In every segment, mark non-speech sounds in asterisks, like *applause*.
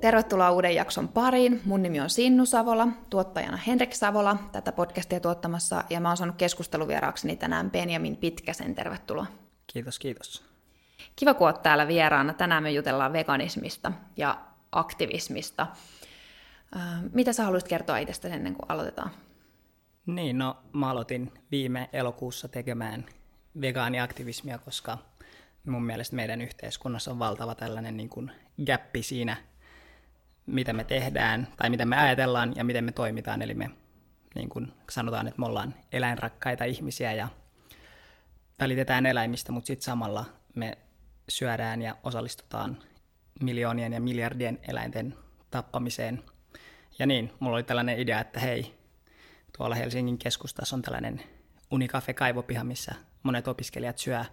Tervetuloa uuden jakson pariin. Mun nimi on Sinnu Savola, tuottajana Henrik Savola, tätä podcastia tuottamassa, ja mä oon saanut keskusteluvieraakseni tänään Benjamin Pitkäsen. Tervetuloa. Kiitos, kiitos. Kiva, kun oot täällä vieraana. Tänään me jutellaan veganismista ja aktivismista. Mitä sä haluaisit kertoa itsestäsi ennen kuin aloitetaan? Niin, no mä aloitin viime elokuussa tekemään vegaaniaktivismia, koska mun mielestä meidän yhteiskunnassa on valtava tällainen niin kuin gappi siinä, mitä me tehdään tai mitä me ajatellaan ja miten me toimitaan. Eli me niin kuin sanotaan, että me ollaan eläinrakkaita ihmisiä ja välitetään eläimistä, mutta sitten samalla me syödään ja osallistutaan miljoonien ja miljardien eläinten tappamiseen. Ja niin, mulla oli tällainen idea, että hei, tuolla Helsingin keskustassa on tällainen Unicafe kaivopiha, missä monet opiskelijat syö.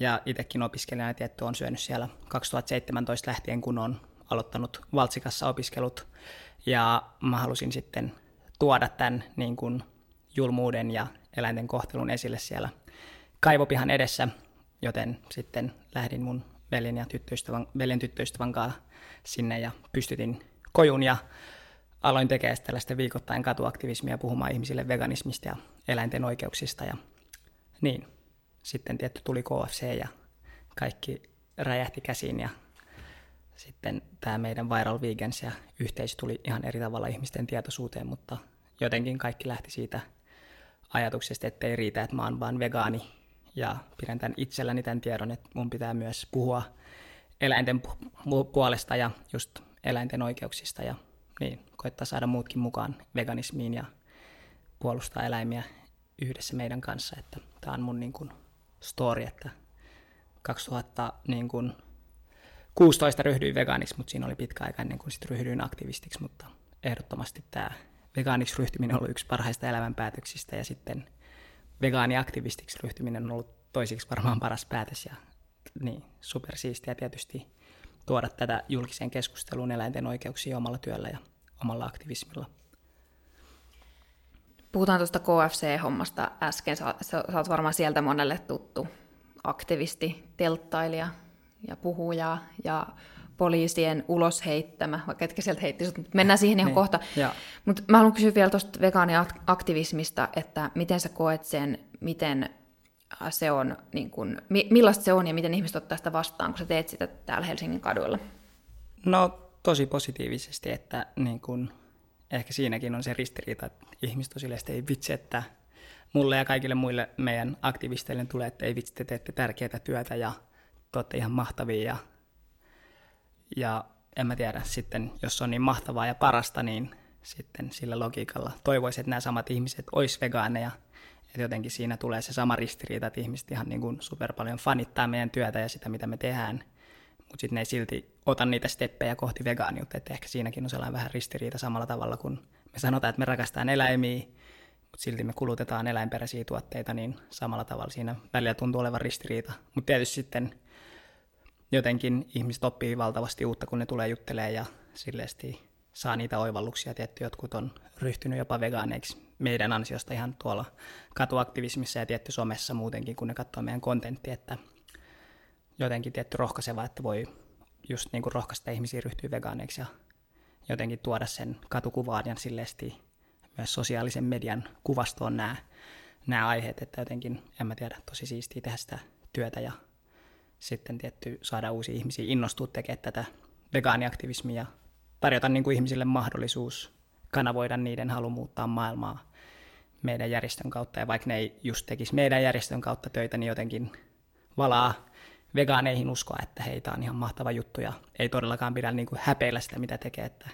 Ja itsekin opiskelijana tietty on syönyt siellä 2017 lähtien, kun on aloittanut Valtsikassa opiskelut. Ja mä halusin sitten tuoda tämän niin kuin julmuuden ja eläinten kohtelun esille siellä kaivopihan edessä, joten sitten lähdin mun veljen ja tyttöystävän, veljen tyttöystävän kanssa sinne ja pystytin kojun ja aloin tekemään tällaista viikoittain katuaktivismia puhumaan ihmisille veganismista ja eläinten oikeuksista ja niin. Sitten tietty tuli KFC ja kaikki räjähti käsiin ja sitten tämä meidän Viral Vegans ja yhteisö tuli ihan eri tavalla ihmisten tietoisuuteen, mutta jotenkin kaikki lähti siitä ajatuksesta, että ei riitä, että mä oon vaan vegaani ja pidän tämän itselläni tämän tiedon, että mun pitää myös puhua eläinten puolesta ja just eläinten oikeuksista ja niin, koittaa saada muutkin mukaan veganismiin ja puolustaa eläimiä yhdessä meidän kanssa, että tämä on mun niin kuin, story, että 2000 niin kuin, 16 ryhdyin vegaaniksi, mutta siinä oli pitkä aika ennen kuin sitten ryhdyin aktivistiksi, mutta ehdottomasti tämä vegaaniksi ryhtyminen on ollut yksi parhaista elämänpäätöksistä ja sitten vegaaniaktivistiksi ryhtyminen on ollut toisiksi varmaan paras päätös ja niin, supersiistiä tietysti tuoda tätä julkiseen keskusteluun eläinten oikeuksia omalla työllä ja omalla aktivismilla. Puhutaan tuosta KFC-hommasta äsken. Sä, sä, sä oot varmaan sieltä monelle tuttu aktivisti, telttailija ja puhuja ja poliisien ulos heittämä, vaikka etkä sieltä heitti mutta mennään siihen ihan niin, kohta. Mutta mä haluan kysyä vielä tuosta vegaaniaktivismista, että miten sä koet sen, miten se on, niin kun, millaista se on ja miten ihmiset ottaa sitä vastaan, kun sä teet sitä täällä Helsingin kaduilla? No tosi positiivisesti, että niin kun, ehkä siinäkin on se ristiriita, että ihmiset on silleen, että ei vitsi, että mulle ja kaikille muille meidän aktivisteille tulee, että ei vitsi, te teette tärkeää työtä ja te olette ihan mahtavia ja, ja en mä tiedä, sitten jos on niin mahtavaa ja parasta, niin sitten sillä logiikalla toivoisin, että nämä samat ihmiset olisi vegaaneja, että jotenkin siinä tulee se sama ristiriita, että ihmiset ihan niin kuin super paljon fanittaa meidän työtä ja sitä, mitä me tehdään, mutta sitten ne ei silti ota niitä steppejä kohti vegaaniutta, että ehkä siinäkin on sellainen vähän ristiriita samalla tavalla, kun me sanotaan, että me rakastetaan eläimiä, mutta silti me kulutetaan eläinperäisiä tuotteita, niin samalla tavalla siinä välillä tuntuu olevan ristiriita. Mutta tietysti sitten jotenkin ihmiset oppii valtavasti uutta, kun ne tulee juttelemaan ja silleesti saa niitä oivalluksia. Tietty jotkut on ryhtynyt jopa vegaaneiksi meidän ansiosta ihan tuolla katuaktivismissa ja tietty somessa muutenkin, kun ne katsoo meidän kontenttia, että jotenkin tietty rohkaiseva, että voi just niin kuin rohkaista ihmisiä ryhtyä vegaaneiksi ja jotenkin tuoda sen katukuvaan ja silleesti myös sosiaalisen median kuvastoon nämä, nämä aiheet, että jotenkin, en mä tiedä, tosi siistiä tehdä sitä työtä ja sitten tietty saada uusia ihmisiä innostua tekemään tätä vegaaniaktivismia tarjota niin kuin ihmisille mahdollisuus kanavoida niiden halu muuttaa maailmaa meidän järjestön kautta. Ja vaikka ne ei just tekisi meidän järjestön kautta töitä, niin jotenkin valaa vegaaneihin uskoa, että heitä on ihan mahtava juttu ja ei todellakaan pidä niin kuin häpeillä sitä, mitä tekee. Että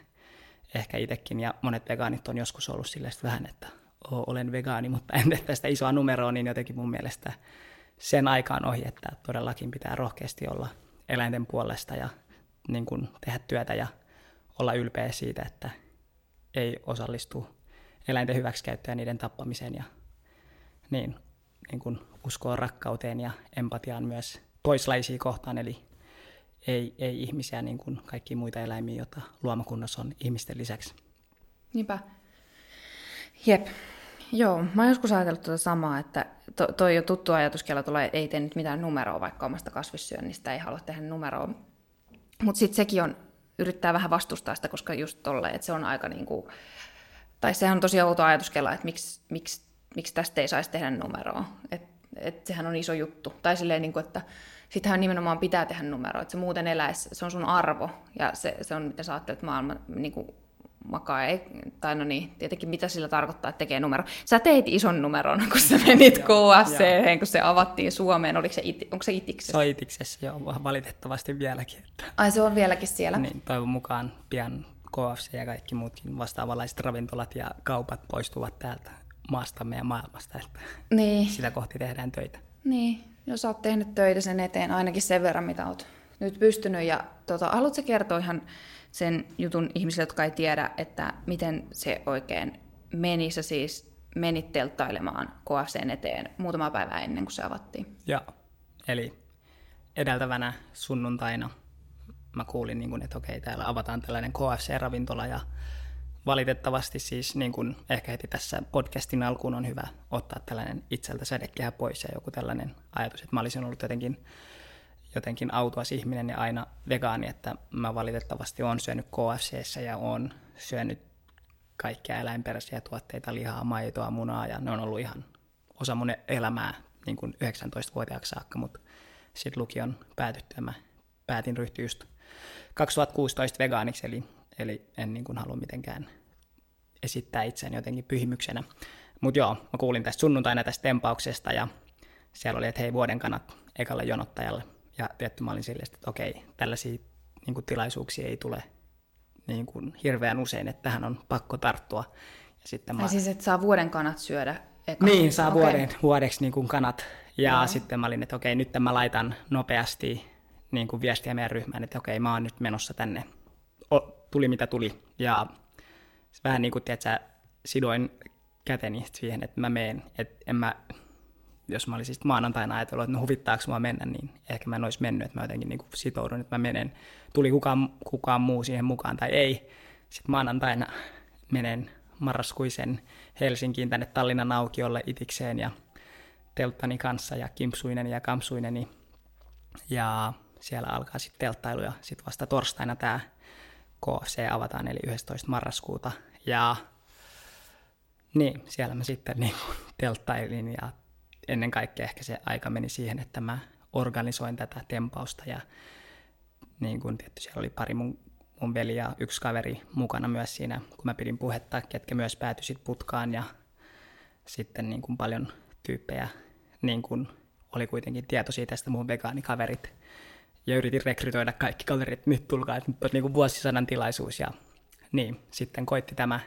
ehkä itsekin ja monet vegaanit on joskus ollut silleen vähän, että olen vegaani, mutta en tee tästä isoa numeroa, niin jotenkin mun mielestä sen aikaan ohi, että todellakin pitää rohkeasti olla eläinten puolesta ja niin kuin tehdä työtä ja olla ylpeä siitä, että ei osallistu eläinten hyväksikäyttöön ja niiden tappamiseen ja niin, niin kuin uskoa rakkauteen ja empatiaan myös toislaisia kohtaan, eli ei, ei ihmisiä niin kuin kaikki muita eläimiä, joita luomakunnassa on ihmisten lisäksi. Niinpä. Jep. Joo, mä oon joskus ajatellut tuota samaa, että to, toi jo tuttu ajatus, kela tulee, ei tee nyt mitään numeroa vaikka omasta kasvissyönnistä, ei halua tehdä numeroa. Mutta sitten sekin on yrittää vähän vastustaa sitä, koska just tolle, että se on aika niin kuin, tai sehän on tosi outo ajatuskella, että miksi, miksi, miksi tästä ei saisi tehdä numeroa. Että et sehän on iso juttu. Tai silleen, niin kuin, että sitähän nimenomaan pitää tehdä numero, että se muuten eläisi, se on sun arvo, ja se, se on, mitä sä ajattelet, että maailma niin kuin, makaa, ei, tai no niin, tietenkin mitä sillä tarkoittaa, että tekee numero. Sä teit ison numeron, kun sä menit KFC, kun se avattiin Suomeen, oliko se, iti, onko se Itiksessä? Se on Itiksessä, joo, valitettavasti vieläkin. Että... Ai se on vieläkin siellä? Niin, toivon mukaan pian KFC ja kaikki muutkin vastaavanlaiset ravintolat ja kaupat poistuvat täältä maastamme ja maailmasta, että niin. sitä kohti tehdään töitä. Niin, jos olet tehnyt töitä sen eteen ainakin sen verran, mitä olet nyt pystynyt. Ja tota, haluatko kertoa ihan sen jutun ihmisille, jotka ei tiedä, että miten se oikein meni. Sä siis menit telttailemaan KFCn eteen muutama päivä ennen kuin se avattiin. Joo, eli edeltävänä sunnuntaina mä kuulin, niin kun, että okei, täällä avataan tällainen KFC-ravintola ja valitettavasti siis niin kun ehkä heti tässä podcastin alkuun on hyvä ottaa tällainen itseltä sädekehä pois ja joku tällainen ajatus, että mä olisin ollut jotenkin jotenkin autuas ihminen ja aina vegaani, että mä valitettavasti olen syönyt KFCssä ja on syönyt kaikkia eläinperäisiä tuotteita, lihaa, maitoa, munaa ja ne on ollut ihan osa mun elämää niin kuin 19-vuotiaaksi saakka, mutta sitten lukion päätyttyä mä päätin ryhtyä just 2016 vegaaniksi, eli, eli en niin kuin halua mitenkään esittää itseäni jotenkin pyhimyksenä. Mutta joo, mä kuulin tästä sunnuntaina tästä tempauksesta ja siellä oli, että hei vuoden kanat ekalle jonottajalle. Ja tietty mä olin silleen, että okei, tällaisia niin kuin tilaisuuksia ei tule niin kuin hirveän usein, että tähän on pakko tarttua. Ja sitten mä... siis, että saa vuoden kanat syödä eka. Niin, saa okay. vuoden, vuodeksi niin kuin kanat. Ja Joo. sitten mä olin, että okei, nyt mä laitan nopeasti niin kuin viestiä meidän ryhmään, että okei, mä oon nyt menossa tänne. O, tuli mitä tuli. Ja vähän niin kuin, tiedätkö, sidoin käteni siihen, että mä meen. Että en mä jos mä olisin maanantaina ajatellut, että no huvittaako mua mennä, niin ehkä mä en olisi mennyt, että mä jotenkin niin sitoudun, että mä menen. Tuli kukaan, kukaan muu siihen mukaan tai ei. Sitten maanantaina menen marraskuisen Helsinkiin tänne Tallinnan aukiolle itikseen ja telttani kanssa ja kimpsuinen ja kampsuineni. Ja siellä alkaa sitten telttailu ja sitten vasta torstaina tämä KFC avataan eli 11. marraskuuta. Ja niin, siellä mä sitten niin telttailin ja ennen kaikkea ehkä se aika meni siihen, että mä organisoin tätä tempausta ja niin kuin tietty siellä oli pari mun, mun veli ja yksi kaveri mukana myös siinä, kun mä pidin puhetta, ketkä myös päätyisit putkaan ja sitten niin kuin paljon tyyppejä niin kuin oli kuitenkin tietoisia tästä mun vegaanikaverit ja yritin rekrytoida kaikki kaverit, nyt tulkaa, että nyt on niin kuin vuosisadan tilaisuus ja niin, sitten koitti tämä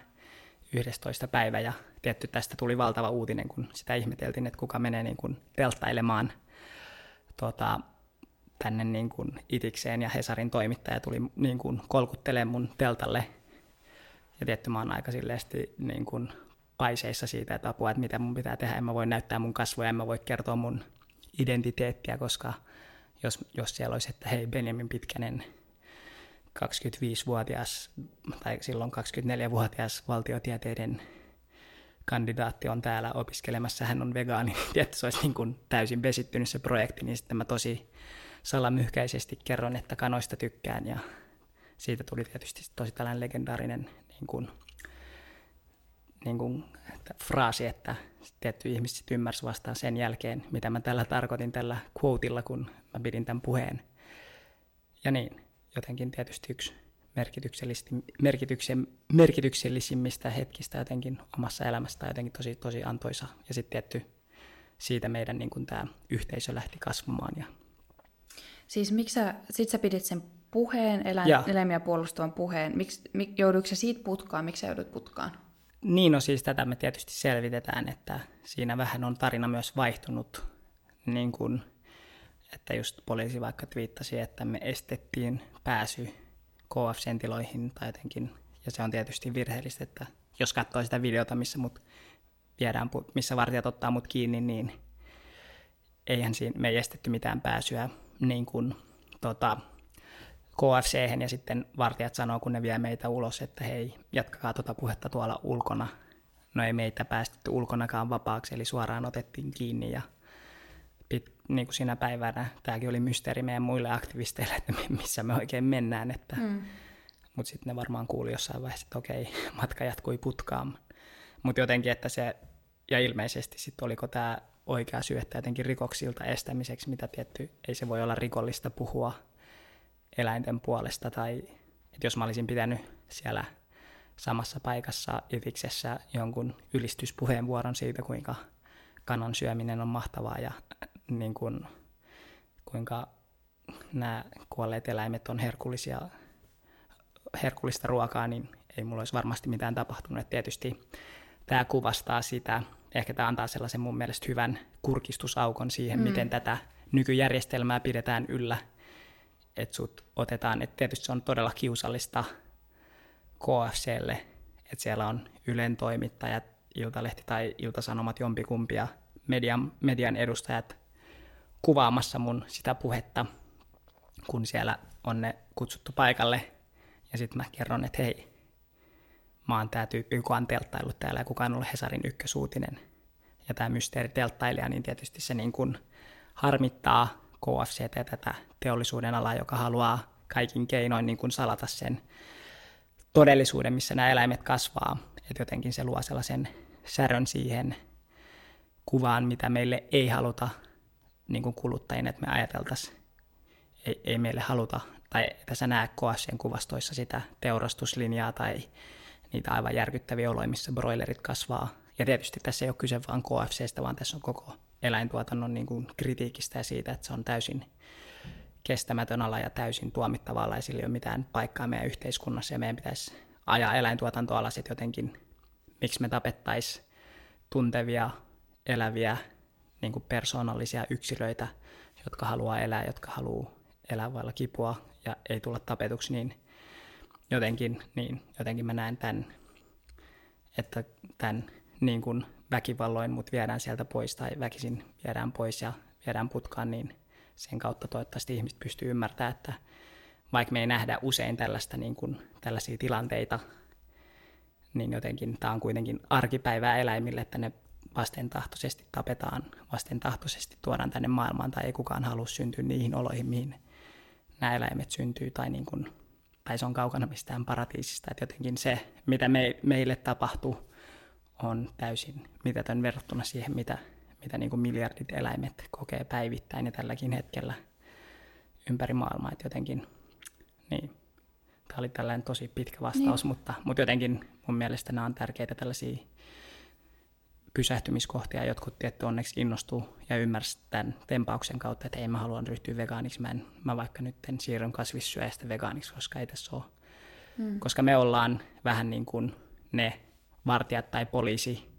11. päivä ja tietty tästä tuli valtava uutinen, kun sitä ihmeteltiin, että kuka menee niin kuin telttailemaan tota, tänne niin kuin itikseen ja Hesarin toimittaja tuli niin kuin kolkuttelemaan mun teltalle. Ja tietty mä oon aika silleesti niin kuin paiseissa siitä, että apua, että mitä mun pitää tehdä. En mä voi näyttää mun kasvoja, en mä voi kertoa mun identiteettiä, koska jos, jos siellä olisi, että hei Benjamin Pitkänen 25-vuotias tai silloin 24-vuotias valtiotieteiden kandidaatti on täällä opiskelemassa, hän on vegaani, *laughs* että se olisi niin kuin täysin vesittynyt se projekti, niin sitten mä tosi salamyhkäisesti kerron, että kanoista tykkään. Ja siitä tuli tietysti tosi tällainen legendaarinen niin kuin, niin kuin, fraasi, että tietty ihmiset ymmärsi vastaan sen jälkeen, mitä mä tällä tarkoitin tällä quoteilla, kun mä pidin tämän puheen. Ja niin, jotenkin tietysti yksi merkityksellisimmistä hetkistä jotenkin omassa elämästä jotenkin tosi, tosi antoisa. Ja sitten tietty siitä meidän niin tämä yhteisö lähti kasvamaan. Ja... Siis miksi sä, sit sä pidit sen puheen, eläin, eläimiä puolustavan puheen. Miks, mik, jouduiko sä siitä putkaan? Miksi sä joudut putkaan? Niin, no siis tätä me tietysti selvitetään, että siinä vähän on tarina myös vaihtunut, niin kuin, että just poliisi vaikka twiittasi, että me estettiin pääsy KFCn tiloihin tai jotenkin, ja se on tietysti virheellistä, että jos katsoo sitä videota, missä mut viedään, missä vartijat ottaa mut kiinni, niin eihän siinä, me ei estetty mitään pääsyä niin kuin, tota, kfc ja sitten vartijat sanoo, kun ne vie meitä ulos, että hei, jatkakaa tuota puhetta tuolla ulkona. No ei meitä päästetty ulkonakaan vapaaksi, eli suoraan otettiin kiinni ja pit, niin kuin sinä päivänä, tämäkin oli mysteeri meidän muille aktivisteille, että missä me oikein mennään, että mm. mutta sitten ne varmaan kuuli jossain vaiheessa, että okei, *laughs* matka jatkui putkaan. Mutta jotenkin, että se, ja ilmeisesti sitten oliko tämä oikea syy, että jotenkin rikoksilta estämiseksi, mitä tietty, ei se voi olla rikollista puhua eläinten puolesta, tai että jos mä olisin pitänyt siellä samassa paikassa Iviksessä jonkun ylistyspuheenvuoron siitä, kuinka kanan syöminen on mahtavaa ja niin kuin, kuinka nämä kuolleet eläimet on herkullisia, herkullista ruokaa, niin ei mulla olisi varmasti mitään tapahtunut. Et tietysti tämä kuvastaa sitä, ehkä tämä antaa sellaisen mun mielestä hyvän kurkistusaukon siihen, mm. miten tätä nykyjärjestelmää pidetään yllä, että sut otetaan, että tietysti se on todella kiusallista KFClle, että siellä on Ylen toimittajat, Iltalehti tai Iltasanomat jompikumpia, median, median edustajat kuvaamassa mun sitä puhetta, kun siellä on ne kutsuttu paikalle. Ja sitten mä kerron, että hei, mä oon tää tyyppi, joka on telttaillut täällä ja kukaan on ollut Hesarin ykkösuutinen. Ja tämä mysteeritelttailija, niin tietysti se niin kuin harmittaa KFC ja tätä teollisuuden alaa, joka haluaa kaikin keinoin niin kuin salata sen todellisuuden, missä nämä eläimet kasvaa. Että jotenkin se luo sellaisen särön siihen kuvaan, mitä meille ei haluta niin kuin kuluttajien, että me ajateltaisiin, ei, ei meille haluta, tai tässä näe KSCn kuvastoissa sitä teurastuslinjaa tai niitä aivan järkyttäviä oloja, missä broilerit kasvaa. Ja tietysti tässä ei ole kyse vain KFCstä, vaan tässä on koko eläintuotannon niin kuin kritiikistä ja siitä, että se on täysin kestämätön ala ja täysin tuomittava ala ja sillä ei ole mitään paikkaa meidän yhteiskunnassa ja meidän pitäisi ajaa eläintuotantoalaset jotenkin, miksi me tapettaisiin tuntevia, eläviä, niin kuin persoonallisia yksilöitä, jotka haluaa elää, jotka haluaa elää vailla kipua ja ei tulla tapetuksi, niin jotenkin, niin jotenkin mä näen tämän, että tämän niin kuin väkivalloin mut viedään sieltä pois tai väkisin viedään pois ja viedään putkaan, niin sen kautta toivottavasti ihmiset pystyy ymmärtämään, että vaikka me ei nähdä usein tällaista, niin kuin, tällaisia tilanteita, niin jotenkin tämä on kuitenkin arkipäivää eläimille, että ne vastentahtoisesti tapetaan, vastentahtoisesti tuodaan tänne maailmaan tai ei kukaan halua syntyä niihin oloihin, mihin nämä eläimet syntyy tai, niin kuin, tai se on kaukana mistään paratiisista. Että jotenkin se, mitä me, meille tapahtuu, on täysin mitätön verrattuna siihen, mitä, mitä niin kuin miljardit eläimet kokee päivittäin ja tälläkin hetkellä ympäri maailmaa. Että jotenkin, niin, tämä oli tällainen tosi pitkä vastaus, niin. mutta, mutta jotenkin mun mielestä nämä on tärkeitä tällaisia pysähtymiskohtia. Jotkut tietty onneksi innostuu ja ymmärsi tämän tempauksen kautta, että ei mä haluan ryhtyä vegaaniksi. Mä, en, mä vaikka nyt en siirryn kasvissyöjästä vegaaniksi, koska ei tässä ole. Hmm. Koska me ollaan vähän niin kuin ne vartijat tai poliisi.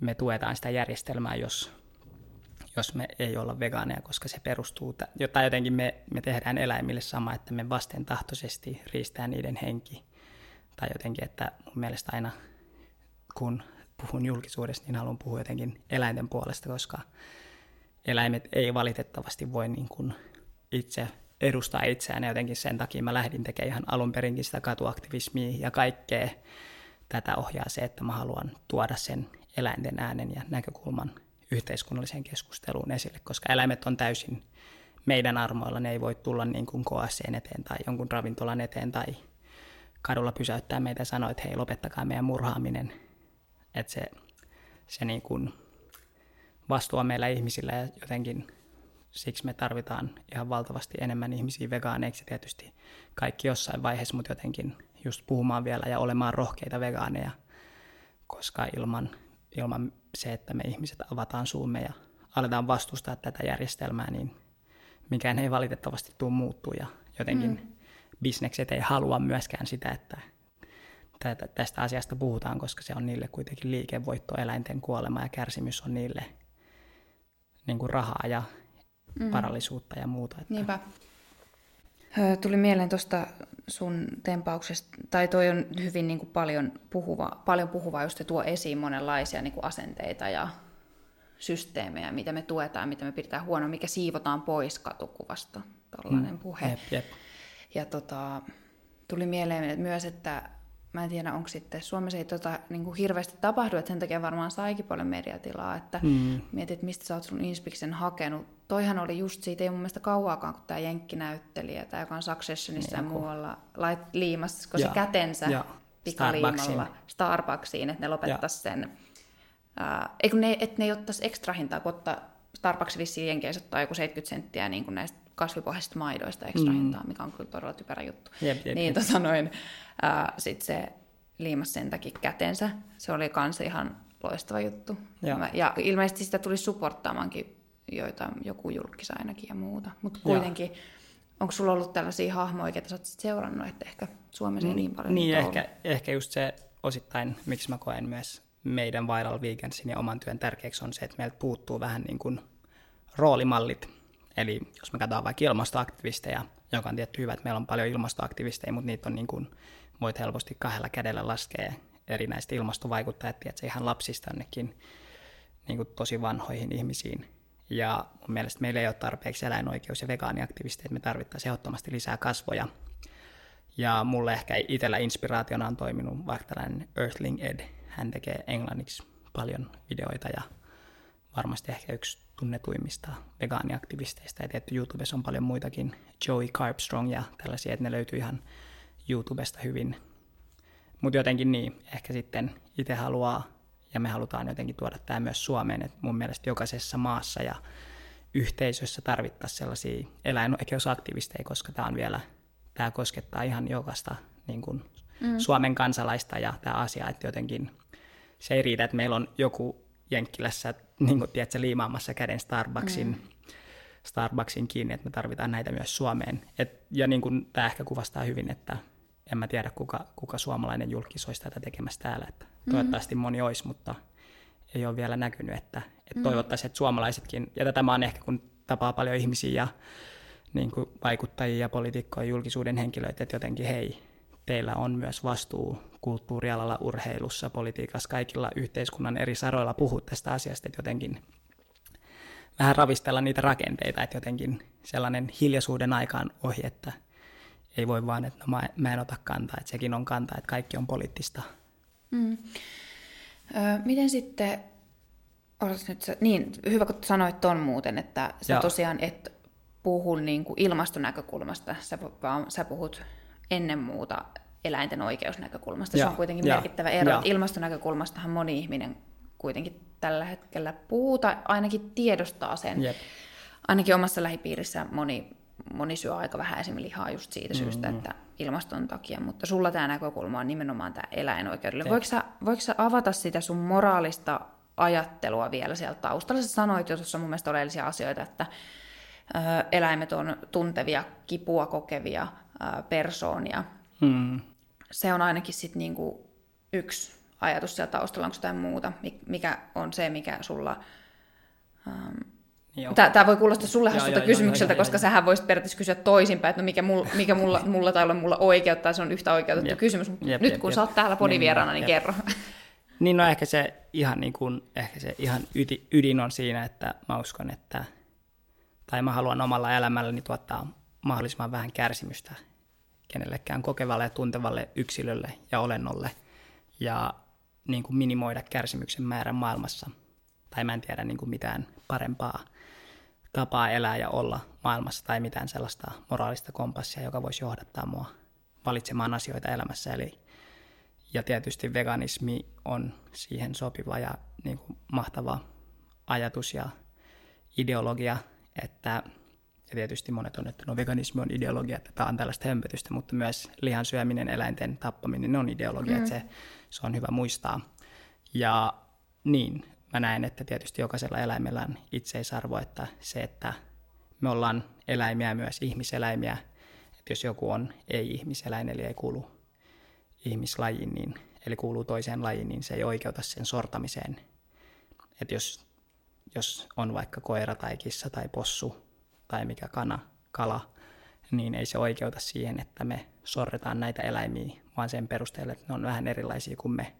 Me tuetaan sitä järjestelmää, jos, jos me ei olla vegaaneja, koska se perustuu, tai jotenkin me, me tehdään eläimille sama, että me vastentahtoisesti riistää niiden henki. Tai jotenkin, että mun mielestä aina kun puhun julkisuudesta, niin haluan puhua jotenkin eläinten puolesta, koska eläimet ei valitettavasti voi niin kuin itse edustaa itseään. Ja jotenkin sen takia mä lähdin tekemään ihan alun perinkin sitä katuaktivismia ja kaikkea tätä ohjaa se, että mä haluan tuoda sen eläinten äänen ja näkökulman yhteiskunnalliseen keskusteluun esille, koska eläimet on täysin meidän armoilla, ne ei voi tulla niin kuin KSCn eteen tai jonkun ravintolan eteen tai kadulla pysäyttää meitä ja sanoa, että hei lopettakaa meidän murhaaminen, että se, se niin kuin vastuu on meillä ihmisillä ja jotenkin siksi me tarvitaan ihan valtavasti enemmän ihmisiä vegaaneiksi tietysti kaikki jossain vaiheessa, mutta jotenkin just puhumaan vielä ja olemaan rohkeita vegaaneja, koska ilman, ilman se, että me ihmiset avataan suumme ja aletaan vastustaa tätä järjestelmää, niin mikään ei valitettavasti tule muuttua ja jotenkin mm. bisnekset ei halua myöskään sitä, että tästä asiasta puhutaan, koska se on niille kuitenkin liikevoitto, eläinten kuolema ja kärsimys on niille niin kuin rahaa ja mm. varallisuutta ja muuta. Että... Niinpä. Tuli mieleen tuosta sun tempauksesta, tai toi on hyvin niin kuin paljon, puhuva, paljon puhuva, just tuo esiin monenlaisia niin kuin asenteita ja systeemejä, mitä me tuetaan, mitä me pidetään huono, mikä siivotaan pois katukuvasta, tällainen mm. puhe. Jep, jep. Ja tota, tuli mieleen myös, että mä en tiedä, onko sitten Suomessa ei tota, niin kuin hirveästi tapahdu, että sen takia varmaan saikin paljon mediatilaa, että mm. mietit, mistä sä oot sun Inspiksen hakenut toihan oli just siitä, ei mun mielestä kauaakaan, kun tämä Jenkki-näyttelijä, tämä joka on Successionissa niin, ja muualla, lait, liimasko se kätensä ja. pikaliimalla Starbucksiin. Että ne lopettaisi sen. Äh, ne, että ne ei ottaisi ekstra hintaa, kun ottaa Starbucks vissiin Jenkeissä ottaa joku 70 senttiä niin kuin näistä kasvipohjaisista maidoista ekstra mm. hintaa, mikä on kyllä todella typerä juttu. Jep, jep, niin tota noin, sitten se liimasi sen takia kätensä. Se oli kans ihan loistava juttu. Ja, ja ilmeisesti sitä tuli supporttaamankin joita joku julkis ainakin ja muuta. Mutta kuitenkin, ja. onko sulla ollut tällaisia hahmoja, joita sä oot seurannut, että ehkä Suomessa ei niin paljon Niin, ehkä, ehkä just se osittain, miksi mä koen myös meidän Viral Weekendsin ja oman työn tärkeäksi on se, että meiltä puuttuu vähän niin kuin roolimallit. Eli jos me katsotaan vaikka ilmastoaktivisteja, joka on tietty hyvä, että meillä on paljon ilmastoaktivisteja, mutta niitä on niin kuin, voit helposti kahdella kädellä laskea erinäistä ilmastovaikuttajat, että ihan lapsista ainakin niin kuin tosi vanhoihin ihmisiin. Ja mun mielestä meillä ei ole tarpeeksi eläinoikeus- ja vegaaniaktivisteja, että me tarvittaisiin ehdottomasti lisää kasvoja. Ja mulle ehkä itsellä inspiraationa on toiminut vaikka tällainen Earthling Ed. Hän tekee englanniksi paljon videoita ja varmasti ehkä yksi tunnetuimmista vegaaniaktivisteista. Ja tietty YouTubessa on paljon muitakin, Joey Carpstrong ja tällaisia, että ne löytyy ihan YouTubesta hyvin. Mutta jotenkin niin, ehkä sitten itse haluaa ja me halutaan jotenkin tuoda tämä myös Suomeen, että mun mielestä jokaisessa maassa ja yhteisössä tarvittaisiin sellaisia eläinoikeusaktivisteja, koska tämä on vielä, tämä koskettaa ihan jokaista niin kuin mm. Suomen kansalaista ja tämä asia, että jotenkin se ei riitä, että meillä on joku Jenkkilässä, niin kuin tiedätkö, liimaamassa käden Starbucksin, mm. Starbucksin kiinni, että me tarvitaan näitä myös Suomeen. Et, ja niin kuin tämä ehkä kuvastaa hyvin, että en mä tiedä, kuka, kuka suomalainen julkis olisi tätä tekemässä täällä. Että mm-hmm. Toivottavasti moni olisi, mutta ei ole vielä näkynyt. Että, että mm-hmm. toivottavasti, että suomalaisetkin, ja tätä mä oon ehkä, kun tapaa paljon ihmisiä ja niin kuin vaikuttajia ja poliitikkoja, julkisuuden henkilöitä, että jotenkin hei, teillä on myös vastuu kulttuurialalla, urheilussa, politiikassa, kaikilla yhteiskunnan eri saroilla puhua tästä asiasta, että jotenkin vähän ravistella niitä rakenteita, että jotenkin sellainen hiljaisuuden aikaan ohi, että ei voi vaan, että no mä, mä en ota kantaa, että sekin on kantaa, että kaikki on poliittista. Mm. Ö, miten sitten, nyt sä, niin hyvä kun sanoit ton muuten, että sä Joo. tosiaan et puhu niin kuin ilmastonäkökulmasta, sä, vaan sä puhut ennen muuta eläinten oikeusnäkökulmasta. Ja, se on kuitenkin ja, merkittävä ero. Ja. Ilmastonäkökulmastahan moni ihminen kuitenkin tällä hetkellä puhuu, tai ainakin tiedostaa sen. Jep. Ainakin omassa lähipiirissä moni moni syö aika vähän esimerkiksi lihaa just siitä mm-hmm. syystä, että ilmaston takia, mutta sulla tämä näkökulma on nimenomaan tämä eläinoikeudelle. Voiko sä, voiko sä avata sitä sun moraalista ajattelua vielä sieltä taustalla? Sä sanoit jo tuossa mun mielestä oleellisia asioita, että ö, eläimet on tuntevia, kipua kokevia ö, persoonia. Mm. Se on ainakin sitten niinku yksi ajatus siellä taustalla, onko jotain muuta, mikä on se, mikä sulla... Um, Tämä voi kuulostaa sulle hassulta kysymykseltä, joo, koska joo, sähän voisit periaatteessa kysyä toisinpäin, että no mikä, mulla, mikä mulla, *laughs* mulla tai ole mulla oikeuttaa, se on yhtä oikeutettu jep. kysymys. Jep, Nyt jep, kun jep. sä oot täällä podivieraana, niin, niin kerro. *laughs* Niin no ehkä se ihan, niin kuin, ehkä se ihan ydin, ydin on siinä, että mä uskon, että tai mä haluan omalla elämälläni tuottaa mahdollisimman vähän kärsimystä kenellekään kokevalle ja tuntevalle yksilölle ja olennolle ja niin kuin minimoida kärsimyksen määrän maailmassa. Tai mä en tiedä niin kuin mitään parempaa tapaa elää ja olla maailmassa tai mitään sellaista moraalista kompassia, joka voisi johdattaa mua valitsemaan asioita elämässä. Eli, ja tietysti veganismi on siihen sopiva ja niin kuin mahtava ajatus ja ideologia, että ja tietysti monet on, että no veganismi on ideologia, että tämä on tällaista hömpötystä, mutta myös lihan syöminen, eläinten tappaminen on ideologia, mm. että se, se on hyvä muistaa. Ja niin, mä näen, että tietysti jokaisella eläimellä on itseisarvo, että se, että me ollaan eläimiä myös ihmiseläimiä, että jos joku on ei-ihmiseläin, eli ei kuulu ihmislajiin, niin, eli kuuluu toiseen lajiin, niin se ei oikeuta sen sortamiseen. Että jos, jos on vaikka koira tai kissa tai possu tai mikä kana, kala, niin ei se oikeuta siihen, että me sorretaan näitä eläimiä, vaan sen perusteella, että ne on vähän erilaisia kuin me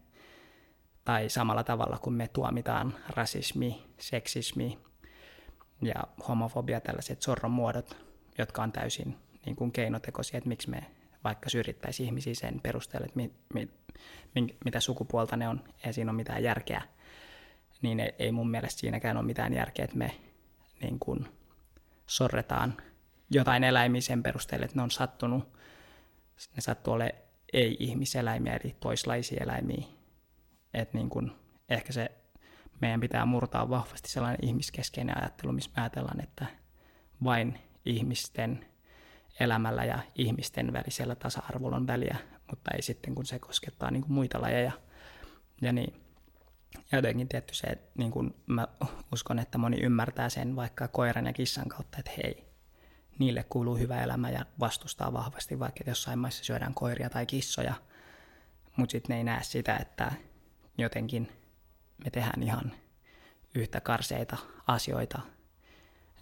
tai samalla tavalla kuin me tuomitaan rasismi, seksismi ja homofobia, tällaiset sorron muodot, jotka on täysin niin kuin keinotekoisia, että miksi me vaikka syrjittäisiin ihmisiä sen perusteella, että mi, mi, mi, mitä sukupuolta ne on, ei siinä ole mitään järkeä, niin ei, ei mun mielestä siinäkään ole mitään järkeä, että me niin kuin sorretaan jotain eläimiä sen perusteella, että ne on sattunut, ne sattuu olemaan ei-ihmiseläimiä, eli toislaisia eläimiä. Että niin kun, ehkä se meidän pitää murtaa vahvasti sellainen ihmiskeskeinen ajattelu, missä me ajatellaan, että vain ihmisten elämällä ja ihmisten välisellä tasa-arvolla on väliä, mutta ei sitten kun se koskettaa niin kuin muita lajeja. Ja niin, jotenkin tietty se, että niin kuin mä uskon, että moni ymmärtää sen vaikka koiran ja kissan kautta, että hei, niille kuuluu hyvä elämä ja vastustaa vahvasti, vaikka jossain maissa syödään koiria tai kissoja, mutta sitten ne ei näe sitä, että jotenkin me tehdään ihan yhtä karseita asioita.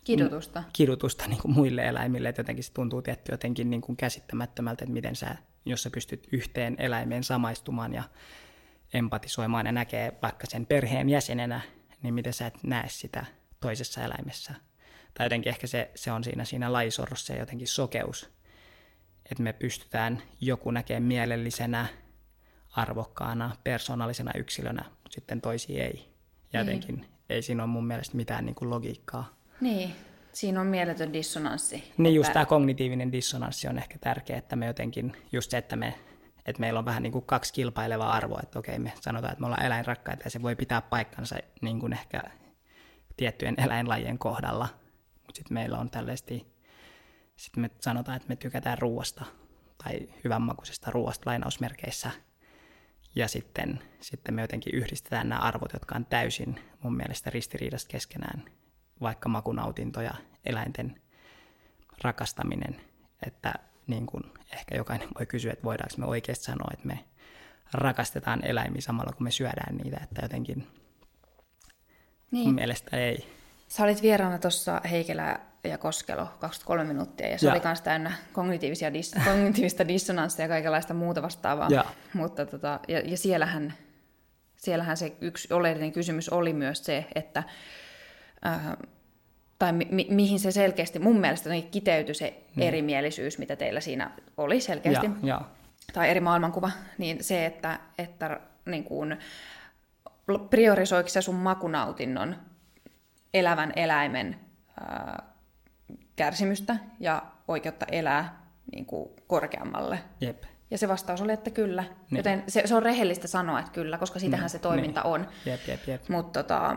Kidutusta. Kidutusta niin kuin muille eläimille, että jotenkin se tuntuu tietty jotenkin niin kuin käsittämättömältä, että miten sä, jos sä pystyt yhteen eläimeen samaistumaan ja empatisoimaan ja näkee vaikka sen perheen jäsenenä, niin miten sä et näe sitä toisessa eläimessä. Tai jotenkin ehkä se, se on siinä, siinä lajisorrossa jotenkin sokeus, että me pystytään joku näkemään mielellisenä, arvokkaana, persoonallisena yksilönä, mutta sitten toisi ei. Ja niin. jotenkin ei siinä ole mun mielestä mitään niin kuin logiikkaa. Niin, siinä on mieletön dissonanssi. Niin just tämä kognitiivinen dissonanssi on ehkä tärkeä, että me jotenkin, just se, että me että meillä on vähän niin kuin kaksi kilpailevaa arvoa, että okei me sanotaan, että me ollaan eläinrakkaita ja se voi pitää paikkansa niin kuin ehkä tiettyjen eläinlajien kohdalla, mutta sitten meillä on tällaisesti, sitten me sanotaan, että me tykätään ruoasta tai hyvänmakuisesta ruoasta lainausmerkeissä, ja sitten, sitten me jotenkin yhdistetään nämä arvot, jotka on täysin mun mielestä ristiriidasta keskenään, vaikka makunautinto ja eläinten rakastaminen, että niin kuin ehkä jokainen voi kysyä, että voidaanko me oikeasti sanoa, että me rakastetaan eläimiä samalla kun me syödään niitä, että jotenkin niin. mun mielestä ei. Sä olit vieraana tuossa Heikelä ja Koskelo 23 minuuttia, ja se ja. oli myös täynnä kognitiivisia dis- *laughs* kognitiivista dissonanssia ja kaikenlaista muuta vastaavaa. Ja, Mutta tota, ja, ja siellähän, siellähän se yksi oleellinen kysymys oli myös se, että äh, tai mi- mi- mihin se selkeästi, mun mielestä kiteytyi se mm. erimielisyys, mitä teillä siinä oli selkeästi, ja, ja. tai eri maailmankuva, niin se, että, että niin kuin, priorisoiko se sun makunautinnon elävän eläimen ää, kärsimystä ja oikeutta elää niin kuin korkeammalle. Jep. Ja se vastaus oli, että kyllä. Niin. Joten se, se on rehellistä sanoa, että kyllä, koska sitähän niin. se toiminta niin. on. Jep, jep, jep. Mutta tota,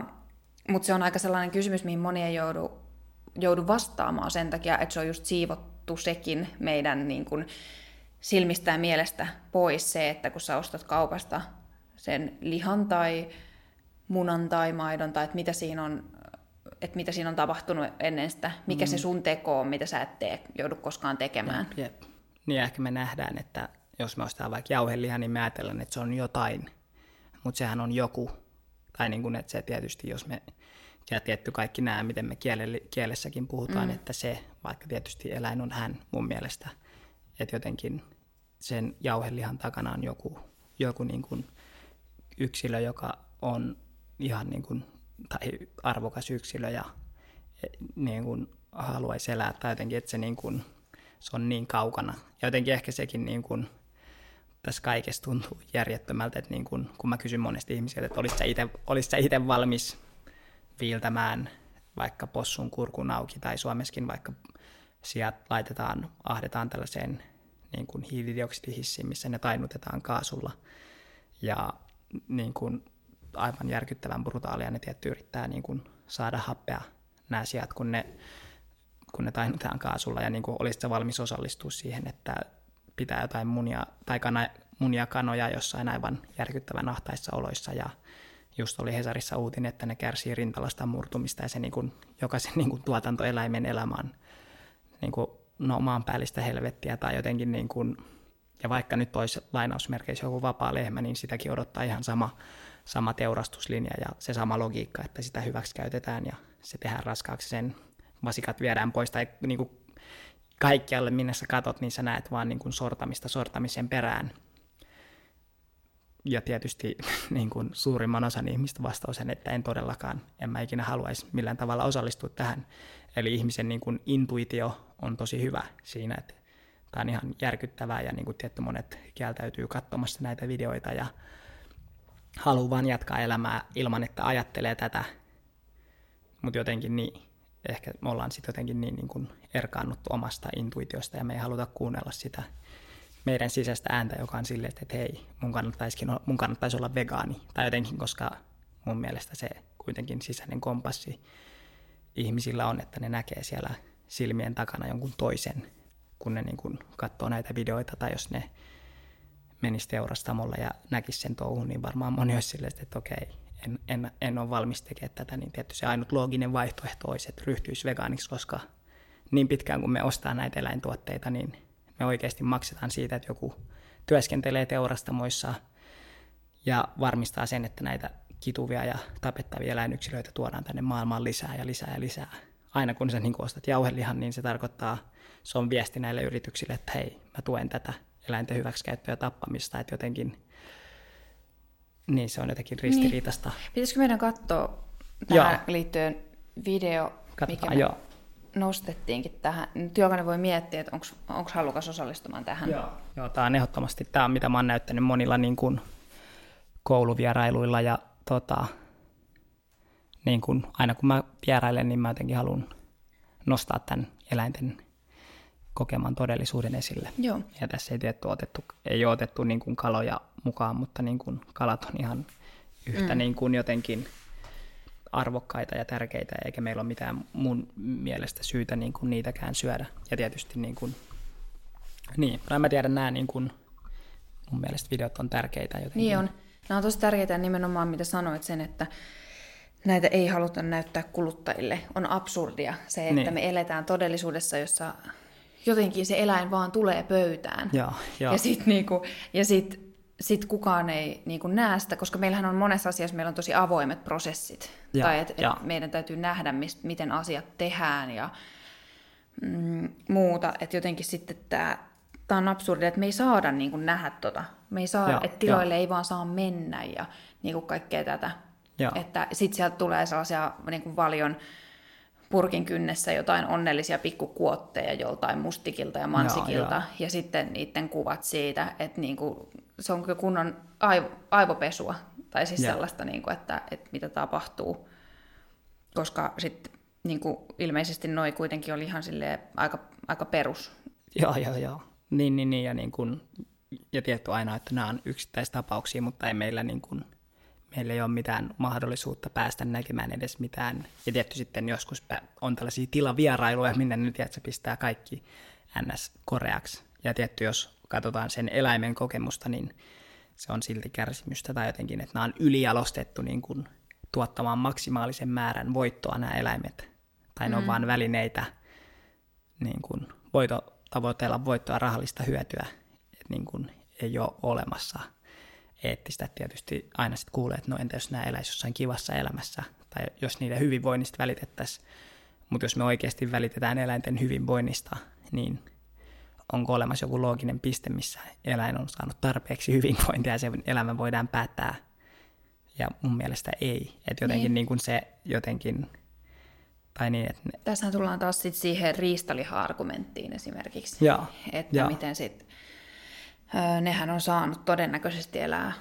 mutta se on aika sellainen kysymys, mihin moni ei joudu, joudu vastaamaan sen takia, että se on just siivottu sekin meidän niin kun, silmistä ja mielestä pois se, että kun sä ostat kaupasta sen lihan tai munan tai maidon tai että mitä siinä on, että mitä siinä on tapahtunut ennen sitä, mikä mm. se sun teko on, mitä sä et tee, joudu koskaan tekemään. Jep, jep. Niin ehkä me nähdään, että jos me ostetaan vaikka jauhelihaa, niin me ajatellaan, että se on jotain, mutta sehän on joku tai niin kuin, että se tietysti, jos me, ja tietty kaikki nämä, miten me kielelle, kielessäkin puhutaan, mm. että se, vaikka tietysti eläin on hän mun mielestä, että jotenkin sen jauhelihan takana on joku, joku niin kuin yksilö, joka on ihan niin kuin, tai arvokas yksilö ja e, niin kuin haluaisi elää, tai jotenkin, että se, niin kuin, se on niin kaukana. Ja jotenkin ehkä sekin niin kuin, tässä kaikessa tuntuu järjettömältä, että niin kun, kun mä kysyn monesti ihmisiltä, että olisit sä itse valmis viiltämään vaikka possun kurkun auki, tai Suomessakin vaikka sieltä laitetaan, ahdetaan tällaiseen niin kuin hiilidioksidihissiin, missä ne tainutetaan kaasulla. Ja niin kuin aivan järkyttävän brutaalia. Ne tietty yrittää niin kuin saada happea nämä sijat, kun ne, kun ne tainutetaan kaasulla, ja niin kuin olisit valmis osallistua siihen, että pitää jotain munia tai kana, munia kanoja jossain aivan järkyttävän ahtaissa oloissa. Ja just oli Hesarissa uutinen, että ne kärsii rintalasta murtumista ja se niin kuin, jokaisen niin kuin tuotantoeläimen elämä on niin kuin, no, maanpäällistä helvettiä tai jotenkin niin kuin, ja vaikka nyt olisi lainausmerkeissä joku vapaa lehmä, niin sitäkin odottaa ihan sama, sama teurastuslinja ja se sama logiikka, että sitä hyväksi käytetään ja se tehdään raskaaksi, sen vasikat viedään pois tai niin kuin kaikkialle, minne sä katot, niin sä näet vaan niin kuin sortamista sortamisen perään. Ja tietysti *laughs* niin kuin suurimman osan ihmistä vastaus sen, että en todellakaan, en mä ikinä haluaisi millään tavalla osallistua tähän. Eli ihmisen niin kuin intuitio on tosi hyvä siinä, että tämä on ihan järkyttävää ja niin kuin tietty monet kieltäytyy katsomassa näitä videoita ja haluaa vaan jatkaa elämää ilman, että ajattelee tätä. Mutta jotenkin niin, ehkä me ollaan sitten jotenkin niin, niin kuin erkaannuttu omasta intuitiosta ja me ei haluta kuunnella sitä meidän sisäistä ääntä, joka on silleen, että hei, mun, kannattaisikin, mun kannattaisi olla vegaani. Tai jotenkin, koska mun mielestä se kuitenkin sisäinen kompassi ihmisillä on, että ne näkee siellä silmien takana jonkun toisen, kun ne niin kuin katsoo näitä videoita tai jos ne menisi teurastamolla ja näkisi sen touhun, niin varmaan moni olisi silleen, että okei, en, en, en ole valmis tekemään tätä, niin tietysti se ainut looginen vaihtoehto olisi, että ryhtyisi vegaaniksi, koska niin pitkään kuin me ostaa näitä eläintuotteita, niin me oikeasti maksetaan siitä, että joku työskentelee teurastamoissa ja varmistaa sen, että näitä kituvia ja tapettavia eläinyksilöitä tuodaan tänne maailmaan lisää ja lisää ja lisää. Aina kun sä niin ostat jauhelihan, niin se tarkoittaa, se on viesti näille yrityksille, että hei, mä tuen tätä eläinten hyväksikäyttöä ja tappamista, että jotenkin niin se on jotenkin ristiriitasta. Niin. Pitäisikö meidän katsoa tähän joo. liittyen video, Katsotaan, mikä joo. nostettiinkin tähän. Nyt jokainen voi miettiä, että onko halukas osallistumaan tähän. Joo, joo tämä on ehdottomasti tämä, mitä mä oon näyttänyt monilla niin kuin kouluvierailuilla ja tota, niin kuin, aina kun mä vierailen, niin mä jotenkin haluan nostaa tämän eläinten kokeman todellisuuden esille. Joo. Ja tässä ei tietty otettu, ei ole otettu niin kuin kaloja mukaan, mutta niin kuin kalat on ihan yhtä mm. niin kuin jotenkin arvokkaita ja tärkeitä, eikä meillä ole mitään mun mielestä syytä niin kuin niitäkään syödä. Ja tietysti niin kuin, niin, en mä tiedä, nämä niin kuin, mun mielestä videot on tärkeitä jotenkin. Niin on. Nämä on tosi tärkeitä nimenomaan, mitä sanoit sen, että näitä ei haluta näyttää kuluttajille. On absurdia se, että niin. me eletään todellisuudessa, jossa jotenkin se eläin vaan tulee pöytään. Ja, ja. ja sitten niinku, ja sit, sit kukaan ei niinku näe sitä, koska meillähän on monessa asiassa meillä on tosi avoimet prosessit. Ja, tai et, et meidän täytyy nähdä, mist, miten asiat tehdään ja mm, muuta. Että jotenkin sitten tämä tämä on absurdia, että me ei saada niin kuin, nähdä tota. Me ei saa, ja, että tiloille ja. ei vaan saa mennä ja niin kuin kaikkea tätä. Ja. Että sitten sieltä tulee sellaisia niin kuin valion purkin kynnessä jotain onnellisia pikkukuotteja joltain mustikilta ja mansikilta, ja, ja. ja sitten niiden kuvat siitä, että niin kuin, se on kyllä kunnon aivo, aivopesua, tai siis ja. sellaista, niin kuin, että, että mitä tapahtuu, koska sitten niin kuin, ilmeisesti noi kuitenkin oli ihan aika, aika perus. Joo, joo, joo. Niin, niin, niin ja, niin kuin, ja tietty aina, että nämä on yksittäistapauksia, mutta ei meillä niin kuin, meillä ei ole mitään mahdollisuutta päästä näkemään edes mitään. Ja tietty sitten joskus on tällaisia tilavierailuja, minne nyt se pistää kaikki ns. koreaksi. Ja tietty, jos katsotaan sen eläimen kokemusta, niin se on silti kärsimystä tai jotenkin, että nämä on ylialostettu niin kuin tuottamaan maksimaalisen määrän voittoa nämä eläimet. Tai ne on mm. vain välineitä niin kuin voito, tavoitella voittoa rahallista hyötyä. Että niin kuin ei ole olemassa – eettistä. Tietysti aina sitten kuulee, että no entä jos nämä eläisi jossain kivassa elämässä, tai jos niiden hyvinvoinnista välitettäisiin. Mutta jos me oikeasti välitetään eläinten hyvinvoinnista, niin onko olemassa joku looginen piste, missä eläin on saanut tarpeeksi hyvinvointia ja se elämä voidaan päättää. Ja mun mielestä ei. Että jotenkin niin. Niin kuin se jotenkin... Tai niin, että ne... Tässä tullaan taas sit siihen riistaliha-argumenttiin esimerkiksi. Joo. Että ja. miten sitten nehän on saanut todennäköisesti elää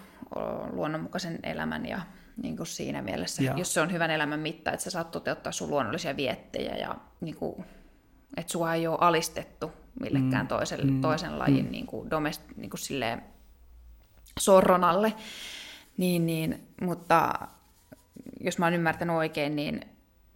luonnonmukaisen elämän ja niin kuin siinä mielessä, ja. jos se on hyvän elämän mitta, että sä saat toteuttaa sun luonnollisia viettejä ja niin kuin, että sua ei ole alistettu millekään mm. toiselle, mm. toisen lajin mm. niin kuin domest, niin kuin silleen sorronalle. Niin, niin, mutta jos mä oon ymmärtänyt oikein, niin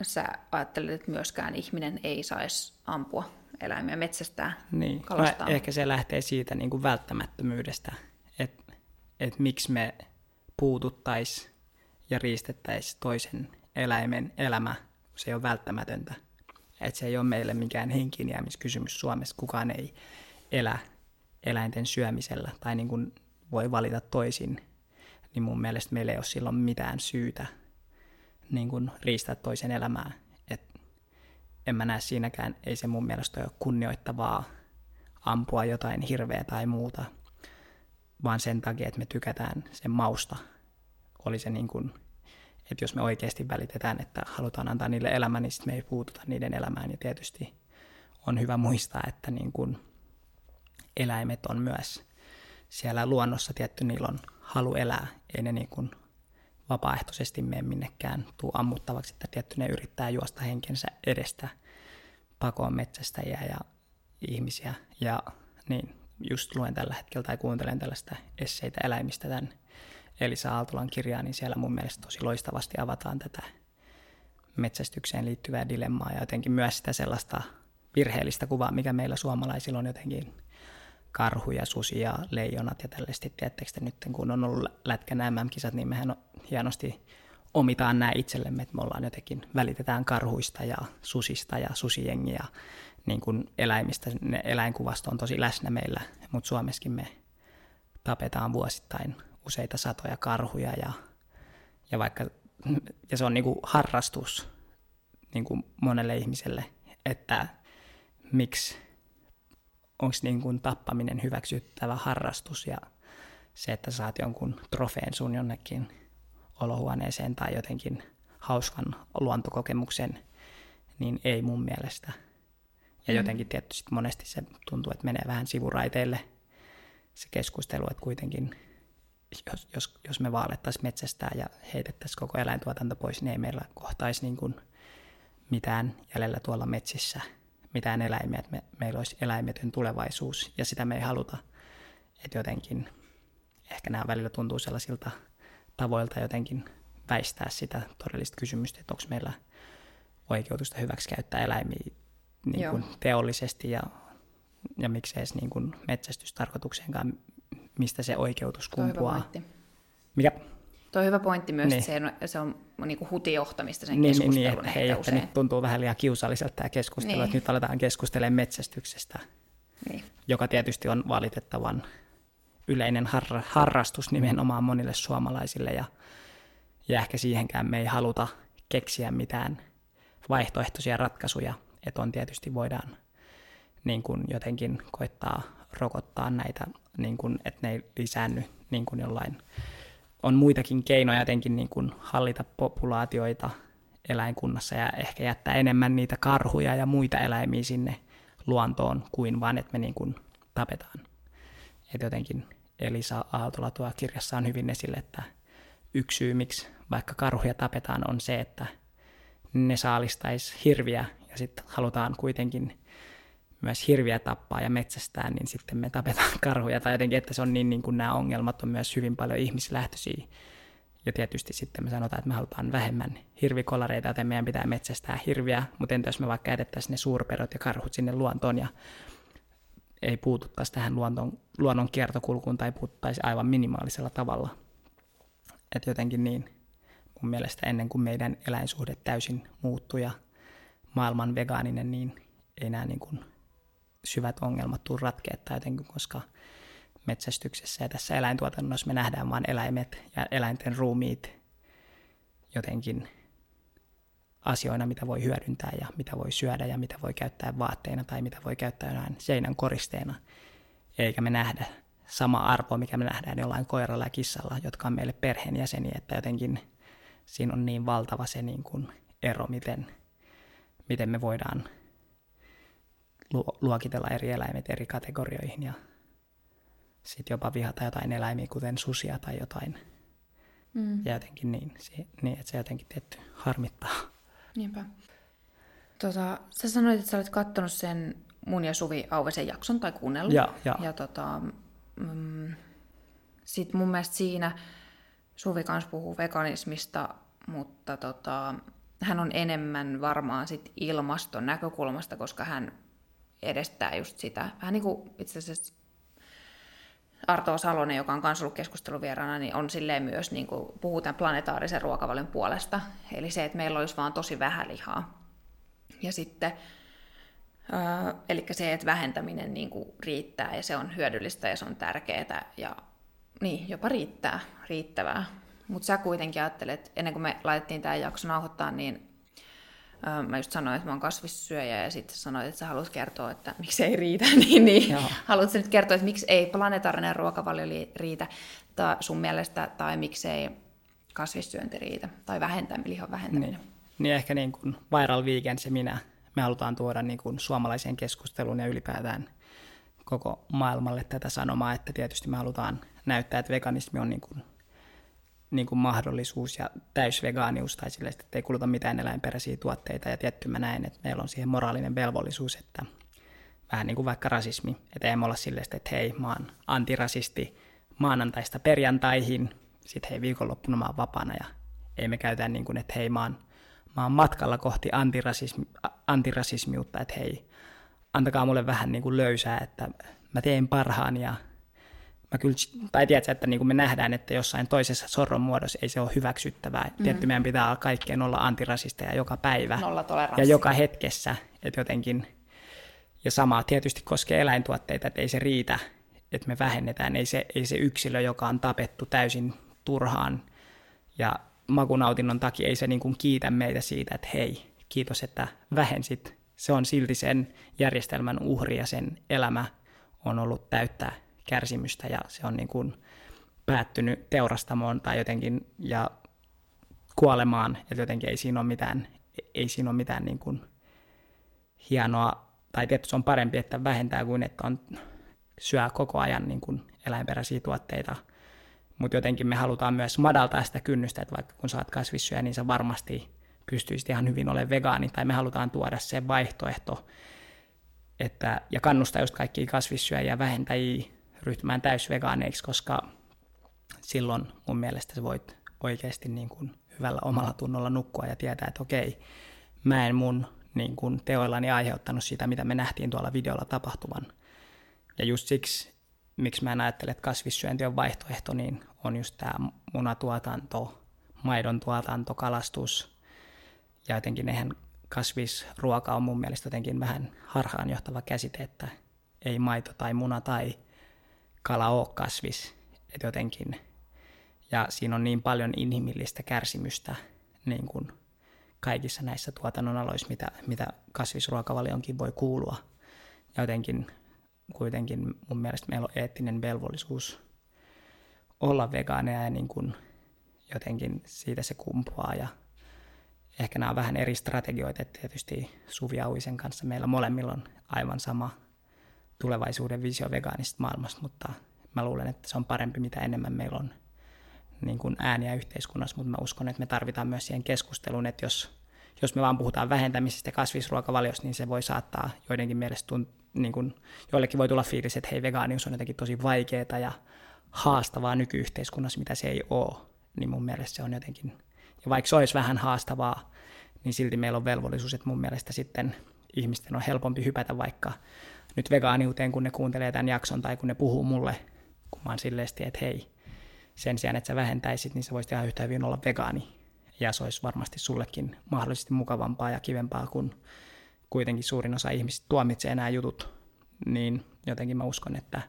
sä ajattelet, että myöskään ihminen ei saisi ampua eläimiä metsästää, niin. kalastaa. No, ehkä se lähtee siitä niin kuin välttämättömyydestä, että et miksi me puututtaisiin ja riistettäisiin toisen eläimen elämä, kun se ei ole välttämätöntä. Että se ei ole meille mikään henkiinjäämiskysymys Suomessa. Kukaan ei elä eläinten syömisellä tai niin kuin voi valita toisin. Niin mun mielestä meillä ei ole silloin mitään syytä niin kuin riistää toisen elämää en mä näe siinäkään, ei se mun mielestä ole kunnioittavaa ampua jotain hirveä tai muuta, vaan sen takia, että me tykätään sen mausta. Oli se niin kuin, että jos me oikeasti välitetään, että halutaan antaa niille elämä, niin sitten me ei puututa niiden elämään. Ja tietysti on hyvä muistaa, että niin kuin eläimet on myös siellä luonnossa tietty, niillä on halu elää. Ei ne niin kuin vapaaehtoisesti mene minnekään tuu ammuttavaksi, että tietty ne yrittää juosta henkensä edestä pakoon metsästäjiä ja ihmisiä. Ja niin, just luen tällä hetkellä tai kuuntelen tällaista esseitä eläimistä tämän Elisa Aaltolan kirjaa, niin siellä mun mielestä tosi loistavasti avataan tätä metsästykseen liittyvää dilemmaa ja jotenkin myös sitä sellaista virheellistä kuvaa, mikä meillä suomalaisilla on jotenkin karhuja, susia, leijonat ja tällaista. Tiedättekö te nyt, kun on ollut lätkän MM-kisat, niin mehän hienosti omitaan nämä itsellemme, että me ollaan jotenkin, välitetään karhuista ja susista ja susijengiä niin kuin eläimistä. Ne eläinkuvasto on tosi läsnä meillä, mutta Suomessakin me tapetaan vuosittain useita satoja karhuja ja, ja vaikka ja se on niin kuin harrastus niin kuin monelle ihmiselle, että miksi onko niin kuin tappaminen hyväksyttävä harrastus ja se, että saat jonkun trofeen sun jonnekin olohuoneeseen tai jotenkin hauskan luontokokemuksen, niin ei mun mielestä. Ja mm. jotenkin tietysti monesti se tuntuu, että menee vähän sivuraiteille se keskustelu, että kuitenkin jos, jos, jos me vaalettaisiin metsästää ja heitettäisiin koko eläintuotanto pois, niin ei meillä kohtaisi niin kuin mitään jäljellä tuolla metsissä, mitään eläimiä, että me, meillä olisi eläimetön tulevaisuus, ja sitä me ei haluta. Että jotenkin, ehkä nämä välillä tuntuu sellaisilta tavoilta jotenkin väistää sitä todellista kysymystä, että onko meillä oikeutusta hyväksikäyttää eläimiä niin kuin teollisesti ja, ja miksei edes niin kuin metsästystarkoitukseenkaan mistä se oikeutus kumpuaa. Mikä? Tuo on hyvä pointti myös, niin. että se on, se on niin kuin hutijohtamista sen niin, keskustelun niin, niin, hei, että nyt tuntuu vähän liian kiusalliselta tämä keskustelu, niin. että nyt aletaan keskustelemaan metsästyksestä, niin. joka tietysti on valitettavan yleinen har- harrastus nimenomaan monille suomalaisille ja, ja ehkä siihenkään me ei haluta keksiä mitään vaihtoehtoisia ratkaisuja, että on tietysti voidaan niin kuin jotenkin koittaa rokottaa näitä, niin kuin, että ne ei lisäänny niin kuin jollain. On muitakin keinoja jotenkin niin kuin hallita populaatioita eläinkunnassa ja ehkä jättää enemmän niitä karhuja ja muita eläimiä sinne luontoon kuin vaan, että me niin kuin tapetaan. Et jotenkin Elisa Aaltola tuo kirjassa on hyvin esille, että yksi syy, miksi vaikka karhuja tapetaan, on se, että ne saalistaisi hirviä ja sitten halutaan kuitenkin myös hirviä tappaa ja metsästää, niin sitten me tapetaan *laughs* karhuja. Tai jotenkin, että se on niin, niin kuin nämä ongelmat on myös hyvin paljon ihmislähtöisiä. Ja tietysti sitten me sanotaan, että me halutaan vähemmän hirvikolareita, joten meidän pitää metsästää hirviä. Mutta entä jos me vaikka jätettäisiin ne suurperot ja karhut sinne luontoon ja ei puututtaisi tähän luonton, luonnon kiertokulkuun tai puututtaisi aivan minimaalisella tavalla. Että jotenkin niin mun mielestä ennen kuin meidän eläinsuhde täysin muuttuu ja maailman vegaaninen, niin ei nämä niin kuin syvät ongelmat tuu ratkeetta jotenkin, koska metsästyksessä ja tässä eläintuotannossa me nähdään vain eläimet ja eläinten ruumiit jotenkin asioina, mitä voi hyödyntää ja mitä voi syödä ja mitä voi käyttää vaatteina tai mitä voi käyttää jonain seinän koristeena. Eikä me nähdä sama arvo, mikä me nähdään jollain koiralla ja kissalla, jotka on meille perheenjäseniä, että jotenkin siinä on niin valtava se niin kuin ero, miten, miten me voidaan luokitella eri eläimet eri kategorioihin ja sitten jopa vihata jotain eläimiä, kuten susia tai jotain. Mm. Ja jotenkin niin, niin, että se jotenkin tietty harmittaa. Niinpä. Tota, sä sanoit, että sä olet katsonut sen mun ja Suvi Auvesen jakson tai kuunnellut. Ja, ja. ja tota, mm, sitten mun mielestä siinä Suvi kanssa puhuu veganismista, mutta tota, hän on enemmän varmaan sit ilmaston näkökulmasta, koska hän edestää just sitä. Vähän niin kuin itse asiassa Arto Salonen, joka on kanssa ollut keskusteluvieraana, niin on silleen myös, niin kuin, puhuu tämän planetaarisen ruokavalion puolesta. Eli se, että meillä olisi vaan tosi vähän lihaa. Ja sitten, äh, eli se, että vähentäminen niin kuin, riittää ja se on hyödyllistä ja se on tärkeää ja niin, jopa riittää, riittävää. Mutta sä kuitenkin ajattelet, ennen kuin me laitettiin tämä jakso nauhoittaa, niin mä just sanoin, että mä oon kasvissyöjä ja sitten sanoit, että sä haluat kertoa, että miksi ei riitä, *laughs* niin, niin. Haluatko nyt kertoa, että miksi ei planetaarinen ruokavalio riitä tai sun mielestä, tai miksi ei kasvissyönti riitä, tai vähentäminen, lihon vähentäminen. Niin, niin ehkä niin kuin Viral Weekend se minä, me halutaan tuoda niin kuin suomalaiseen keskusteluun ja ylipäätään koko maailmalle tätä sanomaa, että tietysti me halutaan näyttää, että veganismi on niin kuin niin kuin mahdollisuus ja täysvegaanius tai sille, että ei kuluta mitään eläinperäisiä tuotteita ja tietty mä näen, että meillä on siihen moraalinen velvollisuus, että vähän niin kuin vaikka rasismi, että ei me olla silleen, että hei, mä oon antirasisti maanantaista perjantaihin, sitten hei, viikonloppuna mä oon vapaana ja ei me käytä niin kuin, että hei, mä oon, mä oon matkalla kohti antirasismi, antirasismiutta, että hei, antakaa mulle vähän niin kuin löysää, että mä teen parhaan ja mä kyllä, tai tiedätkö, että niin kuin me nähdään, että jossain toisessa sorron muodossa ei se ole hyväksyttävää. Mm. Tietty meidän pitää kaikkien olla antirasisteja joka päivä ja joka hetkessä, että jotenkin, ja sama tietysti koskee eläintuotteita, että ei se riitä, että me vähennetään, ei se, ei se yksilö, joka on tapettu täysin turhaan ja makunautinnon takia, ei se niin kuin kiitä meitä siitä, että hei, kiitos, että vähensit. Se on silti sen järjestelmän uhri ja sen elämä on ollut täyttää kärsimystä ja se on niin kuin päättynyt teurastamoon tai jotenkin ja kuolemaan, että jotenkin ei siinä ole mitään, ei siinä ole mitään niin kuin hienoa, tai tietysti on parempi, että vähentää kuin että on, syö koko ajan niin kuin eläinperäisiä tuotteita, mutta jotenkin me halutaan myös madaltaa sitä kynnystä, että vaikka kun saat kasvissyöjä, niin sä varmasti pystyisit ihan hyvin olemaan vegaani, tai me halutaan tuoda se vaihtoehto, että, ja kannustaa just kaikkia kasvissyöjiä vähentäjiä ryhtymään täysvegaaneiksi, koska silloin mun mielestä sä voit oikeasti niin kuin hyvällä omalla tunnolla nukkua ja tietää, että okei, mä en mun niin kuin teoillani aiheuttanut sitä, mitä me nähtiin tuolla videolla tapahtuvan. Ja just siksi, miksi mä en ajattele, että kasvissyönti on vaihtoehto, niin on just tämä munatuotanto, maidon tuotanto, kalastus ja jotenkin eihän kasvisruoka on mun mielestä jotenkin vähän harhaanjohtava käsite, että ei maito tai muna tai kala ole kasvis. Et jotenkin, ja siinä on niin paljon inhimillistä kärsimystä niin kuin kaikissa näissä tuotannon aloissa, mitä, mitä kasvisruokavalionkin voi kuulua. Ja jotenkin kuitenkin mun mielestä meillä on eettinen velvollisuus olla vegaaneja ja niin kuin jotenkin siitä se kumpuaa. Ja ehkä nämä on vähän eri strategioita, että tietysti Suvi Auisen kanssa meillä molemmilla on aivan sama tulevaisuuden visio vegaanista maailmasta, mutta mä luulen, että se on parempi, mitä enemmän meillä on niin kuin ääniä yhteiskunnassa, mutta mä uskon, että me tarvitaan myös siihen keskusteluun, että jos, jos me vaan puhutaan vähentämisestä kasvisruokavaliosta, niin se voi saattaa joidenkin mielestä tunt, niin kuin, joillekin voi tulla fiilis, että hei, vegaanius on jotenkin tosi vaikeaa ja haastavaa nykyyhteiskunnassa, mitä se ei ole, niin mun mielestä se on jotenkin, ja vaikka se olisi vähän haastavaa, niin silti meillä on velvollisuus, että mun mielestä sitten ihmisten on helpompi hypätä vaikka nyt vegaaniuteen, kun ne kuuntelee tämän jakson tai kun ne puhuu mulle, kun mä oon silleen, että hei, sen sijaan, että sä vähentäisit, niin sä voisit ihan yhtä hyvin olla vegaani. Ja se olisi varmasti sullekin mahdollisesti mukavampaa ja kivempaa, kun kuitenkin suurin osa ihmisistä tuomitsee nämä jutut. Niin jotenkin mä uskon, että,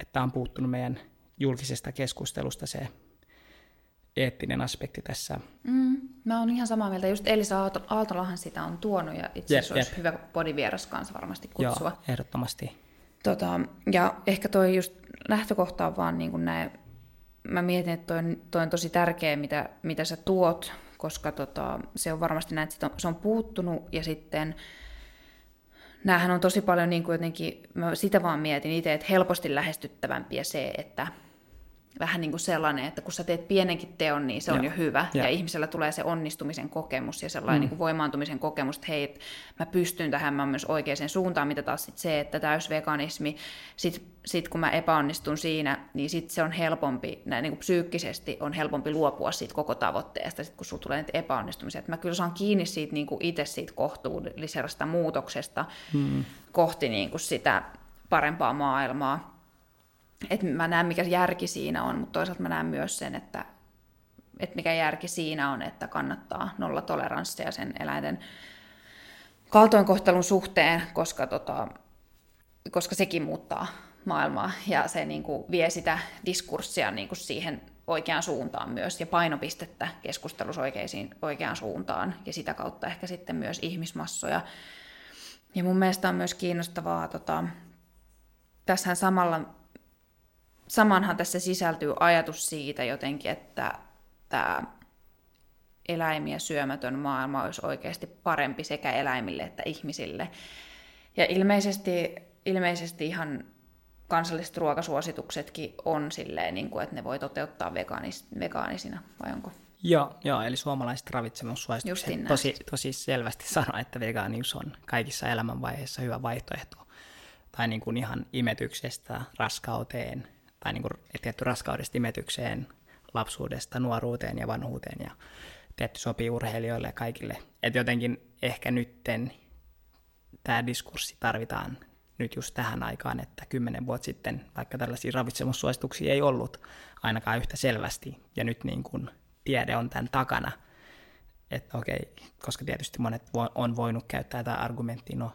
että on puuttunut meidän julkisesta keskustelusta se eettinen aspekti tässä. Mm, mä oon ihan samaa mieltä. Just Elisa Aaltolahan sitä on tuonut ja itse asiassa olisi hyvä podivieras kanssa varmasti kutsua. Joo, ehdottomasti. Tota, ja ehkä toi just lähtökohta on vaan niin kuin näin, mä mietin, että toi, toi on tosi tärkeä, mitä, mitä sä tuot, koska tota, se on varmasti näin, että se on puuttunut ja sitten näähän on tosi paljon niin kuin jotenkin, mä sitä vaan mietin itse, että helposti lähestyttävämpiä se, että vähän niin kuin sellainen, että kun sä teet pienenkin teon, niin se on ja. jo hyvä. Ja. ja ihmisellä tulee se onnistumisen kokemus ja sellainen mm. niin kuin voimaantumisen kokemus, että hei, mä pystyn tähän, mä myös oikeaan suuntaan, mitä taas sit se, että täysveganismi, sit, sit kun mä epäonnistun siinä, niin sit se on helpompi, näin niin kuin psyykkisesti on helpompi luopua siitä koko tavoitteesta, sit kun sulla tulee niitä epäonnistumisia. Että mä kyllä saan kiinni siitä niin kuin itse siitä kohtuullisesta muutoksesta mm. kohti niin kuin sitä parempaa maailmaa että mä näen, mikä järki siinä on, mutta toisaalta mä näen myös sen, että, että mikä järki siinä on, että kannattaa nolla toleranssia sen eläinten kaltoinkohtelun suhteen, koska, tota, koska sekin muuttaa maailmaa ja se niin kuin, vie sitä diskurssia niin kuin siihen oikeaan suuntaan myös ja painopistettä keskustelussa oikeisiin, oikeaan suuntaan ja sitä kautta ehkä sitten myös ihmismassoja. Ja mun mielestä on myös kiinnostavaa, tota, tässähän samalla samanhan tässä sisältyy ajatus siitä jotenkin, että tämä eläimiä syömätön maailma olisi oikeasti parempi sekä eläimille että ihmisille. Ja ilmeisesti, ilmeisesti ihan kansalliset ruokasuosituksetkin on silleen, niin kuin, että ne voi toteuttaa vegaanis, vegaanisina, vai onko? Joo, joo eli suomalaiset ravitsemussuositukset tosi, tosi selvästi sanoo, että vegaanius on kaikissa elämänvaiheissa hyvä vaihtoehto. Tai niin kuin ihan imetyksestä raskauteen, tai niin kuin tietty raskaudesta imetykseen, lapsuudesta nuoruuteen ja vanhuuteen, ja tietty sopii urheilijoille ja kaikille. Että jotenkin ehkä nytten tämä diskurssi tarvitaan nyt just tähän aikaan, että kymmenen vuotta sitten vaikka tällaisia ravitsemussuosituksia ei ollut ainakaan yhtä selvästi, ja nyt niin kuin tiede on tämän takana, että okei, koska tietysti monet on voinut käyttää tätä argumenttia, no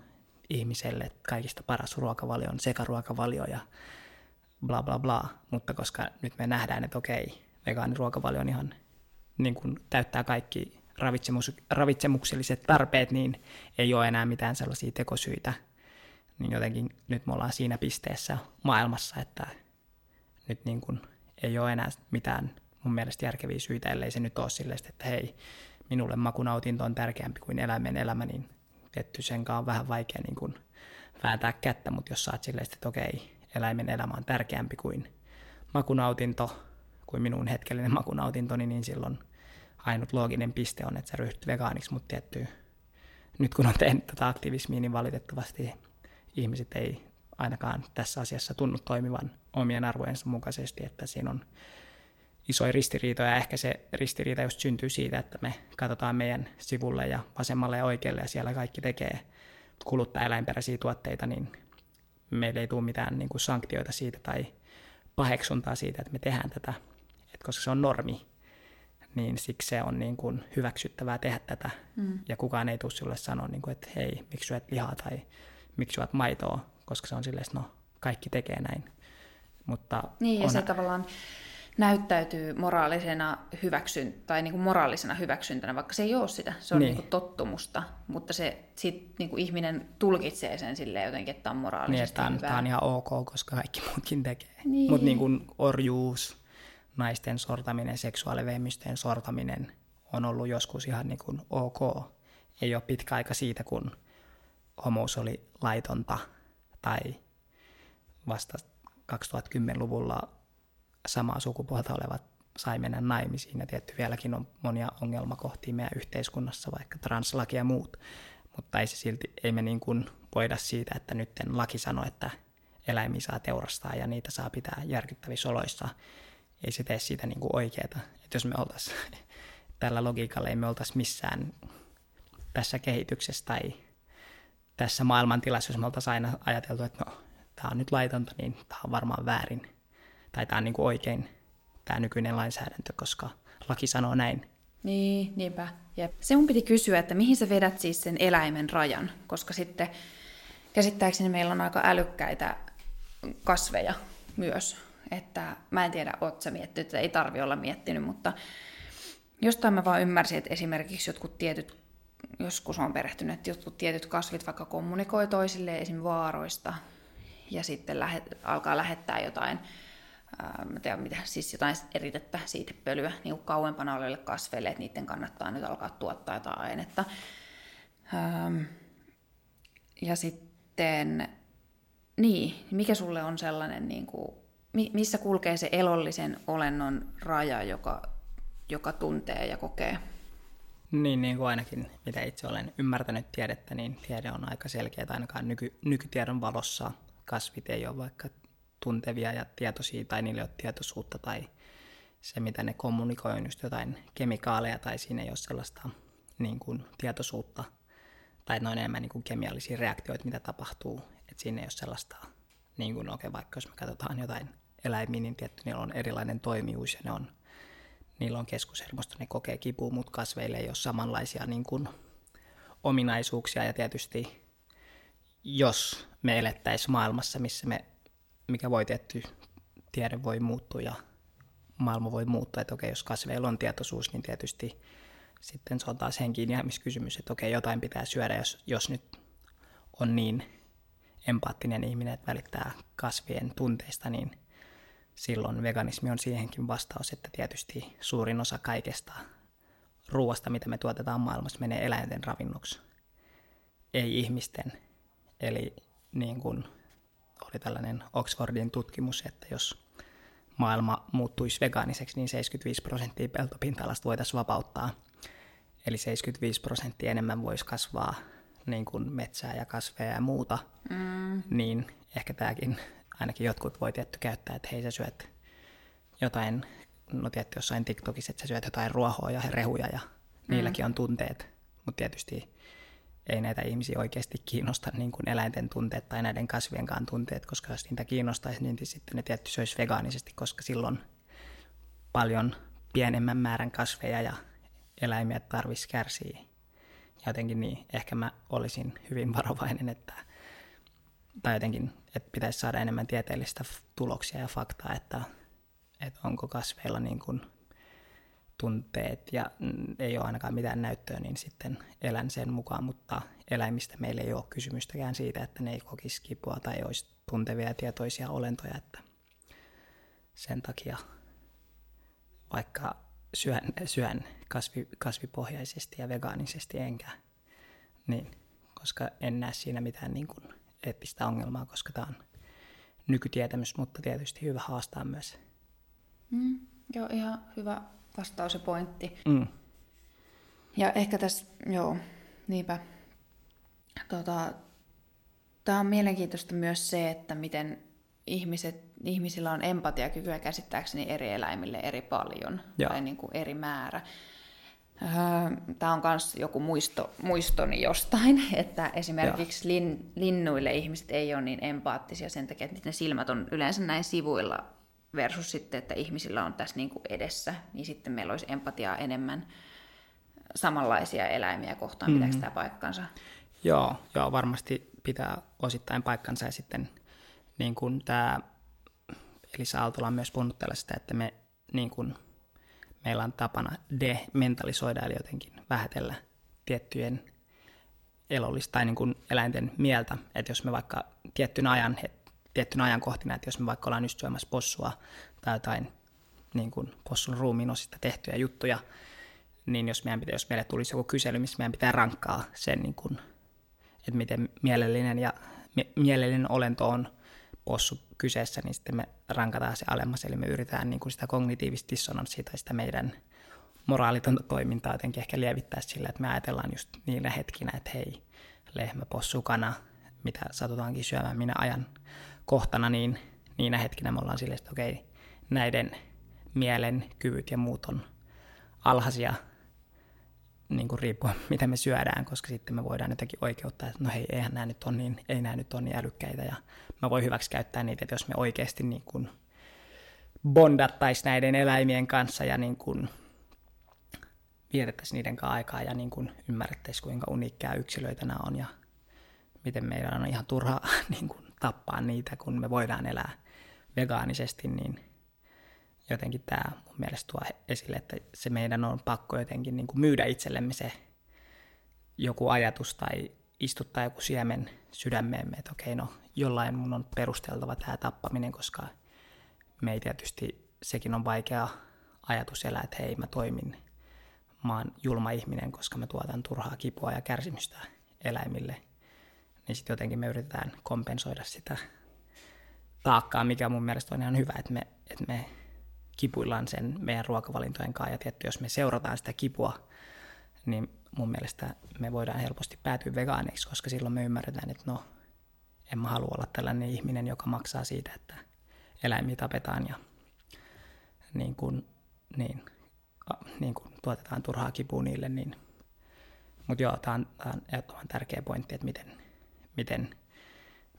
ihmiselle että kaikista paras ruokavalio on sekaruokavalio ja bla bla bla, mutta koska nyt me nähdään, että okei, vegaaniruokavalio on ihan niin kuin täyttää kaikki ravitsemus, ravitsemukselliset tarpeet, niin ei ole enää mitään sellaisia tekosyitä. Niin jotenkin nyt me ollaan siinä pisteessä maailmassa, että nyt niin kuin ei ole enää mitään mun mielestä järkeviä syitä, ellei se nyt ole silleen, että hei, minulle makunautinto on tärkeämpi kuin eläimen elämä, niin tietty senkaan on vähän vaikea niin kuin vääntää kättä, mutta jos saat silleen, että okei, eläimen elämä on tärkeämpi kuin makunautinto, kuin minun hetkellinen makunautintoni, niin silloin ainut looginen piste on, että sä ryhdyt vegaaniksi, mutta tietty nyt kun on tehnyt tätä aktivismia, niin valitettavasti ihmiset ei ainakaan tässä asiassa tunnu toimivan omien arvojensa mukaisesti, että siinä on isoja ristiriitoja. Ehkä se ristiriita just syntyy siitä, että me katsotaan meidän sivulle ja vasemmalle ja oikealle ja siellä kaikki tekee kuluttaa eläinperäisiä tuotteita, niin meillä ei tule mitään niin kuin sanktioita siitä tai paheksuntaa siitä, että me tehdään tätä, Et koska se on normi, niin siksi se on niin kuin hyväksyttävää tehdä tätä. Mm. Ja kukaan ei tule sinulle sanoa, niin kuin, että hei, miksi syöt lihaa tai miksi syöt maitoa, koska se on silleen, että no, kaikki tekee näin. Mutta niin, ja on... se tavallaan näyttäytyy moraalisena hyväksyn, tai niin kuin moraalisena hyväksyntänä, vaikka se ei ole sitä, se on niin. Niin kuin tottumusta, mutta se sit niin kuin ihminen tulkitsee sen silleen jotenkin, että on moraalisesti niin, tämä on ihan ok, koska kaikki muutkin tekee. Niin. Mutta niin kuin orjuus, naisten sortaminen, seksuaalivähemmistöjen sortaminen on ollut joskus ihan niin kuin ok. Ei ole pitkä aika siitä, kun homous oli laitonta tai vasta 2010-luvulla samaa sukupuolta olevat sai mennä naimisiin. Ja tietty vieläkin on monia ongelmakohtia meidän yhteiskunnassa, vaikka translaki ja muut. Mutta ei, se silti, ei me niin kuin voida siitä, että nyt laki sanoo, että eläimiä saa teurastaa ja niitä saa pitää järkyttävissä oloissa. Ei se tee siitä niin kuin oikeeta. Että jos me oltaisiin *laughs* tällä logiikalla, ei me oltaisiin missään tässä kehityksessä tai tässä maailmantilassa, jos me oltaisiin aina ajateltu, että no, tämä on nyt laitonta, niin tämä on varmaan väärin – tai tämä on niin kuin oikein tämä nykyinen lainsäädäntö, koska laki sanoo näin. Niin, niinpä. Jep. Se mun piti kysyä, että mihin sä vedät siis sen eläimen rajan, koska sitten käsittääkseni meillä on aika älykkäitä kasveja myös. Että mä en tiedä, oot sä miettinyt, että ei tarvi olla miettinyt, mutta jostain mä vaan ymmärsin, että esimerkiksi jotkut tietyt, joskus on perehtynyt, että jotkut tietyt kasvit vaikka kommunikoi toisille esim. vaaroista ja sitten lähet, alkaa lähettää jotain mä tiedän mitä, siis jotain eritettä, siitepölyä niin kuin kauempana oleville kasveille, että niiden kannattaa nyt alkaa tuottaa jotain ainetta. Ähm, ja sitten, niin, mikä sulle on sellainen, niin kuin, missä kulkee se elollisen olennon raja, joka, joka tuntee ja kokee? Niin, niin kuin ainakin mitä itse olen ymmärtänyt tiedettä, niin tiede on aika selkeä, että ainakaan nyky, nykytiedon valossa kasvit ei ole vaikka tuntevia ja tietoisia tai niillä ei ole tietoisuutta tai se, mitä ne kommunikoi, on just jotain kemikaaleja tai siinä ei ole sellaista niin kuin, tietoisuutta tai noin enemmän niin kuin kemiallisia reaktioita, mitä tapahtuu. Että siinä ei ole sellaista, niin kuin, okay, vaikka jos me katsotaan jotain eläimiä, niin tietty niillä on erilainen toimijuus ja ne on, niillä on keskushermosto, ne kokee kipua, mutta kasveille ei ole samanlaisia niin kuin, ominaisuuksia ja tietysti jos me elettäisiin maailmassa, missä me mikä voi tietty, tiede voi muuttua ja maailma voi muuttua, että okei, jos kasveilla on tietoisuus, niin tietysti sitten se on taas henkiin jäämiskysymys, että okei, jotain pitää syödä, jos, jos nyt on niin empaattinen ihminen, että välittää kasvien tunteista, niin silloin veganismi on siihenkin vastaus, että tietysti suurin osa kaikesta ruoasta, mitä me tuotetaan maailmassa, menee eläinten ravinnoksi, ei ihmisten. Eli niin kuin oli tällainen Oxfordin tutkimus, että jos maailma muuttuisi vegaaniseksi, niin 75 prosenttia peltopinta-alasta voitaisiin vapauttaa. Eli 75 prosenttia enemmän voisi kasvaa niin kuin metsää ja kasveja ja muuta. Mm. Niin ehkä tämäkin, ainakin jotkut voi tietty käyttää, että hei sä syöt jotain, no tietty jossain TikTokissa, että sä syöt jotain ruohoa ja rehuja ja mm. niilläkin on tunteet. Mutta tietysti ei näitä ihmisiä oikeasti kiinnosta niin kuin eläinten tunteet tai näiden kasvienkaan tunteet, koska jos niitä kiinnostaisi, niin sitten ne tietysti söisi vegaanisesti, koska silloin paljon pienemmän määrän kasveja ja eläimiä tarvitsisi kärsiä. Jotenkin niin, ehkä mä olisin hyvin varovainen, että, tai jotenkin, että pitäisi saada enemmän tieteellistä tuloksia ja faktaa, että, että onko kasveilla niin kuin tunteet ja ei ole ainakaan mitään näyttöä, niin sitten elän sen mukaan, mutta eläimistä meillä ei ole kysymystäkään siitä, että ne ei kokisi kipua tai olisi tuntevia tietoisia olentoja, että sen takia vaikka syön, syön kasvi, kasvipohjaisesti ja vegaanisesti enkä, niin, koska en näe siinä mitään niin kuin eettistä ongelmaa, koska tämä on nykytietämys, mutta tietysti hyvä haastaa myös. Mm, joo, ihan hyvä vastaus ja pointti. Mm. Ja ehkä tässä, joo, niinpä. Tota, Tämä on mielenkiintoista myös se, että miten ihmiset, ihmisillä on empatiakykyä käsittääkseni eri eläimille eri paljon Joo. tai niin kuin eri määrä. Öö, Tämä on myös joku muisto, muistoni jostain, *laughs* että esimerkiksi lin, linnuille ihmiset ei ole niin empaattisia sen takia, että ne silmät on yleensä näin sivuilla versus sitten, että ihmisillä on tässä niin kuin edessä, niin sitten meillä olisi empatiaa enemmän samanlaisia eläimiä kohtaan. Mm-hmm. Pitääkö tämä paikkansa? Joo, joo, varmasti pitää osittain paikkansa ja sitten niin kuin tämä Elisa Aaltola on myös puhunut tällaista, että me niin kuin, meillä on tapana dementalisoida, eli jotenkin vähätellä tiettyjen elollista tai niin kuin eläinten mieltä, että jos me vaikka tiettyn ajan tiettynä ajankohtina, että jos me vaikka ollaan just syömässä possua tai jotain niin kuin possun ruumiin osista tehtyjä juttuja, niin jos, meidän pitää, jos meille tulisi joku kysely, missä meidän pitää rankkaa sen, niin kuin, että miten mielellinen ja mielellinen olento on possu kyseessä, niin sitten me rankataan se alemmas, eli me yritetään niin kuin sitä kognitiivista dissonanssia tai sitä meidän moraalitonta toimintaa jotenkin ehkä lievittää sillä, että me ajatellaan just niillä hetkinä, että hei, lehmä, possu, kana, mitä satutaankin syömään, minä ajan kohtana, niin niinä hetkinä me ollaan silleen, että okei, näiden mielen kyvyt ja muut on alhaisia niin kuin riippuen mitä me syödään, koska sitten me voidaan jotenkin oikeuttaa, että no hei, eihän nämä nyt ole niin, ei nämä nyt ole niin älykkäitä. Ja mä voin hyväksi käyttää niitä, että jos me oikeasti niin kuin bondattaisiin näiden eläimien kanssa ja niin kuin vietettäisiin niiden kanssa aikaa ja niin kuin ymmärrettäisiin, kuinka uniikkia yksilöitä nämä on ja miten meidän on ihan turha *laughs* niin kuin, tappaa niitä, kun me voidaan elää vegaanisesti, niin jotenkin tämä mun mielestä tuo esille, että se meidän on pakko jotenkin niin kuin myydä itsellemme se joku ajatus tai istuttaa joku siemen sydämeemme, että okei, no jollain mun on perusteltava tämä tappaminen, koska me ei tietysti, sekin on vaikea ajatus elää, että hei, mä toimin, mä oon julma ihminen, koska mä tuotan turhaa kipua ja kärsimystä eläimille – niin sitten jotenkin me yritetään kompensoida sitä taakkaa, mikä mun mielestä on ihan hyvä, että me, että me kipuillaan sen meidän ruokavalintojen kanssa, ja tietty, jos me seurataan sitä kipua, niin mun mielestä me voidaan helposti päätyä vegaaneiksi, koska silloin me ymmärretään, että no, en mä halua olla tällainen ihminen, joka maksaa siitä, että eläimiä tapetaan ja niin kuin, niin, niin kuin tuotetaan turhaa kipua niille, niin mutta joo, tämä on, on ehdottoman tärkeä pointti, että miten, miten,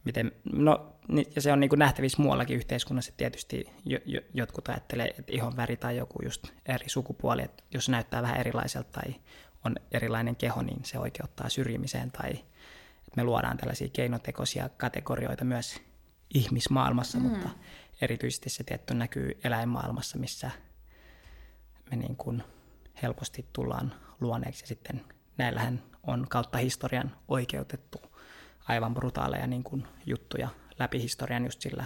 miten no, ja se on niin kuin nähtävissä muuallakin yhteiskunnassa, tietysti jo, jo, jotkut ajattelee, että ihon väri tai joku just eri sukupuoli, että jos näyttää vähän erilaiselta tai on erilainen keho, niin se oikeuttaa syrjimiseen tai me luodaan tällaisia keinotekoisia kategorioita myös ihmismaailmassa, mm. mutta erityisesti se tietty näkyy eläinmaailmassa, missä me niin kuin helposti tullaan luoneeksi ja sitten näillähän on kautta historian oikeutettu aivan brutaaleja niin kuin juttuja läpi historian just sillä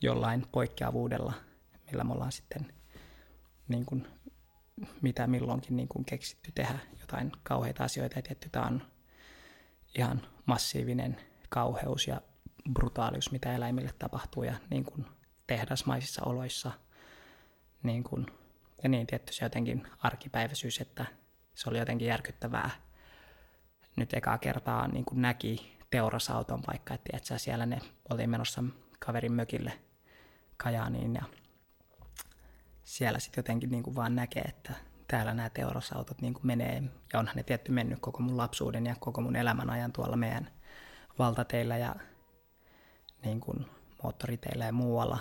jollain poikkeavuudella, millä me ollaan sitten niin kuin, mitä milloinkin niin kuin keksitty tehdä jotain kauheita asioita. Ja tietty tämä on ihan massiivinen kauheus ja brutaalius, mitä eläimille tapahtuu ja niin kuin tehdasmaisissa oloissa. Niin kuin, ja niin tietty se jotenkin arkipäiväisyys, että se oli jotenkin järkyttävää. Nyt ekaa kertaa niin kuin näki teurasauton vaikka, että tiedätkö, siellä ne oli menossa kaverin mökille Kajaaniin ja siellä sitten jotenkin niin kuin vaan näkee, että täällä nämä teurasautot niin kuin menee, ja onhan ne tietty mennyt koko mun lapsuuden ja koko mun elämän ajan tuolla meidän valtateillä ja niin kuin moottoriteillä ja muualla,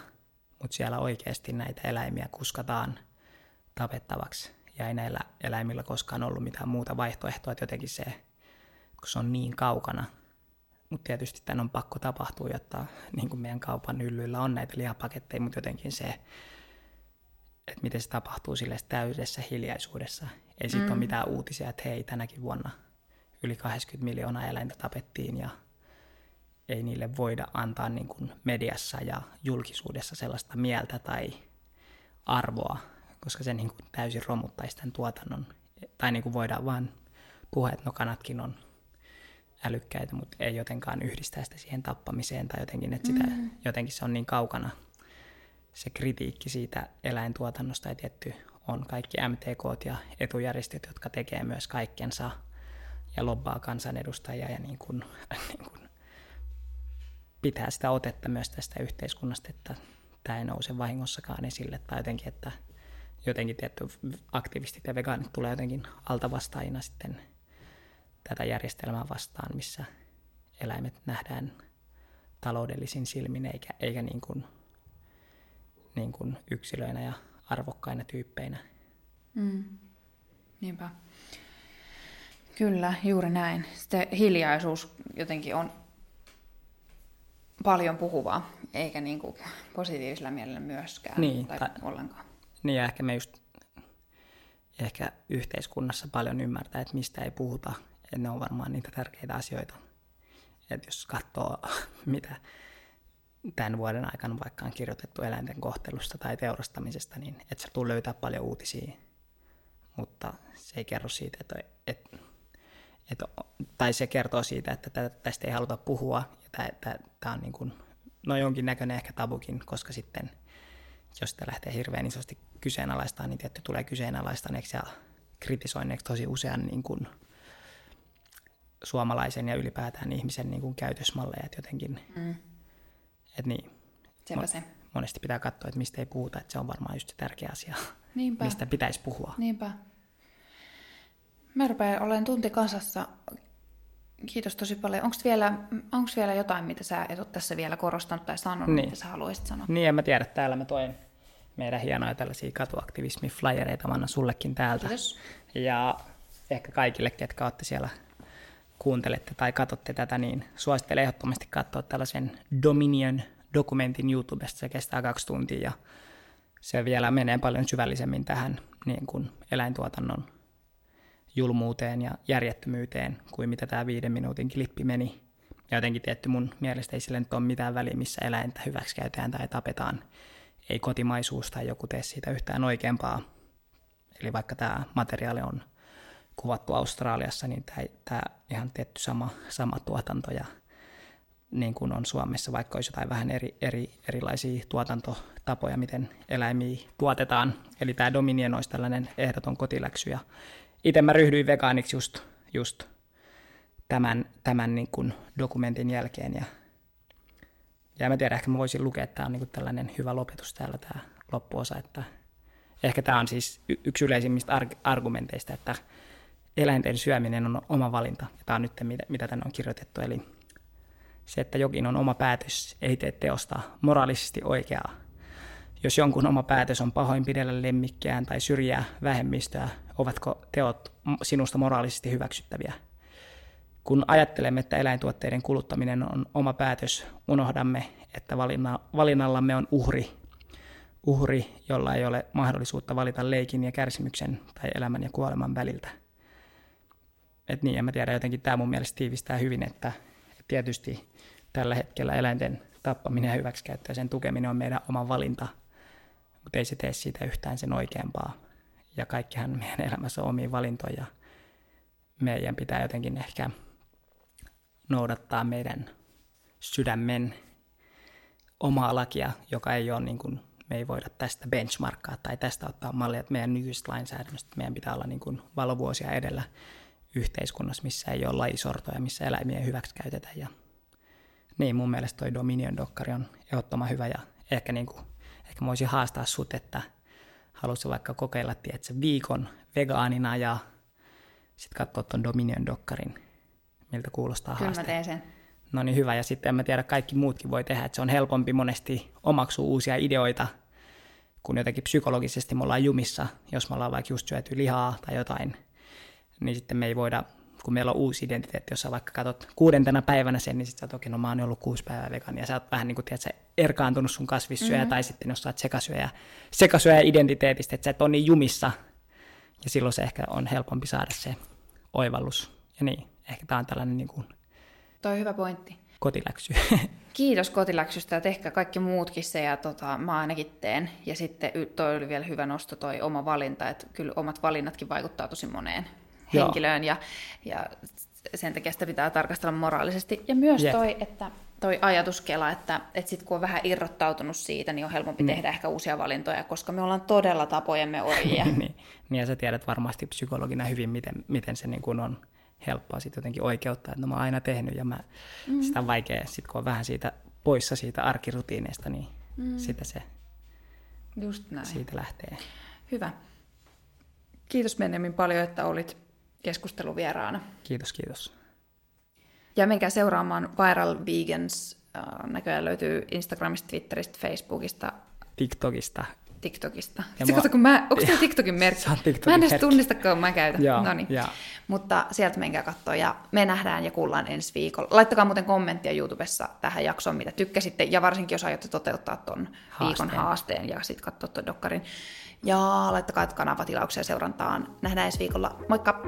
mutta siellä oikeasti näitä eläimiä kuskataan tapettavaksi, ja ei näillä eläimillä koskaan ollut mitään muuta vaihtoehtoa, että jotenkin se, kun se on niin kaukana, mutta tietysti tämän on pakko tapahtua, jotta niin kuin meidän kaupan hyllyillä on näitä lihapaketteja, mutta jotenkin se, että miten se tapahtuu sille täydessä hiljaisuudessa. Ei siitä mm. ole mitään uutisia, että hei, tänäkin vuonna yli 80 miljoonaa eläintä tapettiin ja ei niille voida antaa niin kuin mediassa ja julkisuudessa sellaista mieltä tai arvoa, koska se niin kuin täysin romuttaisi tämän tuotannon. Tai niin kuin voidaan vaan puhua, että no kanatkin on älykkäitä, mutta ei jotenkaan yhdistää sitä siihen tappamiseen tai jotenkin, että sitä, mm. jotenkin se on niin kaukana se kritiikki siitä eläintuotannosta ja tietty on kaikki MTK ja etujärjestöt, jotka tekee myös kaikkensa ja lobbaa kansanedustajia ja niin kuin, *laughs* niin kuin pitää sitä otetta myös tästä yhteiskunnasta, että tämä ei nouse vahingossakaan esille tai jotenkin, että jotenkin tietty aktivistit ja vegaanit tulee jotenkin altavastaajina sitten tätä järjestelmää vastaan, missä eläimet nähdään taloudellisin silmin eikä, eikä niin kuin niin kuin yksilöinä ja arvokkaina tyyppeinä. Mm. Niinpä. Kyllä, juuri näin. Sitten hiljaisuus jotenkin on paljon puhuvaa, eikä niin kuin positiivisella mielellä myöskään niin, tai, tai ollenkaan. Niin ja ehkä me just ehkä yhteiskunnassa paljon ymmärtää, että mistä ei puhuta, että ne on varmaan niitä tärkeitä asioita. Että jos katsoo, *laughs* mitä tämän vuoden aikana vaikka on kirjoitettu eläinten kohtelusta tai teurastamisesta, niin et sä tuu löytää paljon uutisia, mutta se ei kerro siitä, että, että, että tai se kertoo siitä, että tästä ei haluta puhua, ja tämä on niin kuin, no jonkinnäköinen ehkä tabukin, koska sitten jos sitä lähtee hirveän isosti kyseenalaistaan, niin tietty tulee kyseenalaistaneeksi ja kritisoinneeksi tosi usean niin kuin, suomalaisen ja ylipäätään ihmisen niin kuin käytösmalleja, että jotenkin mm että niin, Sepä se. monesti pitää katsoa, että mistä ei puhuta, että se on varmaan just se tärkeä asia, Niinpä. mistä pitäisi puhua. Niinpä. Mä rupean olen tunti kasassa. Kiitos tosi paljon. Onko vielä, onks vielä jotain, mitä sä et ole tässä vielä korostanut tai sanonut, niin. mitä sä haluaisit sanoa? Niin, en mä tiedä. Täällä mä toin meidän hienoja tällaisia katuaktivismi-flyereita. Mä annan sullekin täältä. Kiitos. Ja ehkä kaikille, ketkä olette siellä kuuntelette tai katsotte tätä, niin suosittelen ehdottomasti katsoa tällaisen Dominion dokumentin YouTubesta. Se kestää kaksi tuntia ja se vielä menee paljon syvällisemmin tähän niin kuin eläintuotannon julmuuteen ja järjettömyyteen kuin mitä tämä viiden minuutin klippi meni. Ja jotenkin tietty mun mielestä ei sille nyt ole mitään väliä, missä eläintä hyväksikäytetään tai tapetaan. Ei kotimaisuus tai joku tee siitä yhtään oikeampaa. Eli vaikka tämä materiaali on kuvattu Australiassa, niin tämä, ihan tietty sama, sama tuotanto ja niin kuin on Suomessa, vaikka olisi jotain vähän eri, eri, erilaisia tuotantotapoja, miten eläimiä tuotetaan. Eli tämä Dominion olisi tällainen ehdoton kotiläksy. Ja itse mä ryhdyin vegaaniksi just, just tämän, tämän niin kuin dokumentin jälkeen. Ja, ja mä tiedän, ehkä mä voisin lukea, että tämä on niin kuin tällainen hyvä lopetus täällä tämä loppuosa. Että ehkä tämä on siis yksi yleisimmistä argumenteista, että eläinten syöminen on oma valinta. Tämä on nyt mitä, mitä tänne on kirjoitettu. Eli se, että jokin on oma päätös, ei tee teosta moraalisesti oikeaa. Jos jonkun oma päätös on pahoinpidellä lemmikkiään tai syrjää vähemmistöä, ovatko teot sinusta moraalisesti hyväksyttäviä? Kun ajattelemme, että eläintuotteiden kuluttaminen on oma päätös, unohdamme, että valinna, valinnallamme on uhri, uhri, jolla ei ole mahdollisuutta valita leikin ja kärsimyksen tai elämän ja kuoleman väliltä – et niin, en mä tiedä, jotenkin tämä mun mielestä tiivistää hyvin, että tietysti tällä hetkellä eläinten tappaminen ja hyväksikäyttö ja sen tukeminen on meidän oma valinta, mutta ei se tee siitä yhtään sen oikeampaa. Ja kaikkihan meidän elämässä on omia valintoja. Meidän pitää jotenkin ehkä noudattaa meidän sydämen omaa lakia, joka ei ole niin kuin, me ei voida tästä benchmarkkaa tai tästä ottaa mallia, että meidän nykyisestä lainsäädännöstä meidän pitää olla niin kuin valovuosia edellä yhteiskunnassa, missä ei ole lajisortoja, missä eläimiä hyväksikäytetään. Ja niin, mun mielestä toi Dominion Dokkari on ehdottoman hyvä ja ehkä, niin kuin, ehkä mä voisin haastaa sut, että haluaisin vaikka kokeilla, tiedätkö, viikon vegaanina ja sitten katsoa tuon Dominion Dokkarin, miltä kuulostaa Kyllä haaste. mä teen sen. No niin hyvä, ja sitten en mä tiedä, kaikki muutkin voi tehdä, että se on helpompi monesti omaksua uusia ideoita, kun jotenkin psykologisesti me ollaan jumissa, jos me ollaan vaikka just syöty lihaa tai jotain, niin sitten me ei voida, kun meillä on uusi identiteetti, jos sä vaikka katsot kuudentena päivänä sen, niin sitten sä oot, okei, no mä oon ollut kuusi päivää vegaani, ja sä oot vähän niin kuin, tiedät, erkaantunut sun kasvissyöjä, mm-hmm. tai sitten jos sä oot sekasyöjä, sekasyöjä identiteetistä, että sä et ole niin jumissa, ja silloin se ehkä on helpompi saada se oivallus. Ja niin, ehkä tää on tällainen niin kuin Toi hyvä pointti. kotiläksy. *laughs* Kiitos kotiläksystä ja tehkää kaikki muutkin se ja tota, mä ainakin teen. Ja sitten toi oli vielä hyvä nosto toi oma valinta, että kyllä omat valinnatkin vaikuttaa tosi moneen. Henkilöön ja, ja sen takia sitä pitää tarkastella moraalisesti. Ja myös Jep. toi, että toi ajatuskela, että, että sit kun on vähän irrottautunut siitä, niin on helpompi Mm. tehdä ehkä uusia valintoja, koska me ollaan todella tapojemme orjia. *laughs* niin, niin, ja sä tiedät varmasti psykologina hyvin, miten, miten se niin kuin on helppoa sitten jotenkin oikeuttaa, että no mä oon aina tehnyt ja mä, mm. sitä on vaikea, sit kun on vähän siitä poissa siitä arkirutiineista, niin mm. sitä se Just näin. siitä lähtee. Hyvä. Kiitos Benjamin paljon, että olit keskusteluvieraana. Kiitos, kiitos. Ja menkää seuraamaan Viral Vegans. Äh, Näköjään löytyy Instagramista, Twitteristä, Facebookista, TikTokista. TikTokista. Ja Se, mua- kato, kun mä, onko *laughs* se TikTokin merkki? Se on TikTokin mä en edes merkki. tunnista, kun mä käytän. Joo, Noniin. joo. Mutta sieltä menkää katsoa ja me nähdään ja kuullaan ensi viikolla. Laittakaa muuten kommenttia YouTubessa tähän jaksoon, mitä tykkäsitte. Ja varsinkin, jos aiotte toteuttaa ton viikon Haasteen. haasteen ja sitten katsoa ton dokkarin. Ja laittakaa kanavatilauksia seurantaan. Nähdään ensi viikolla. Moikka!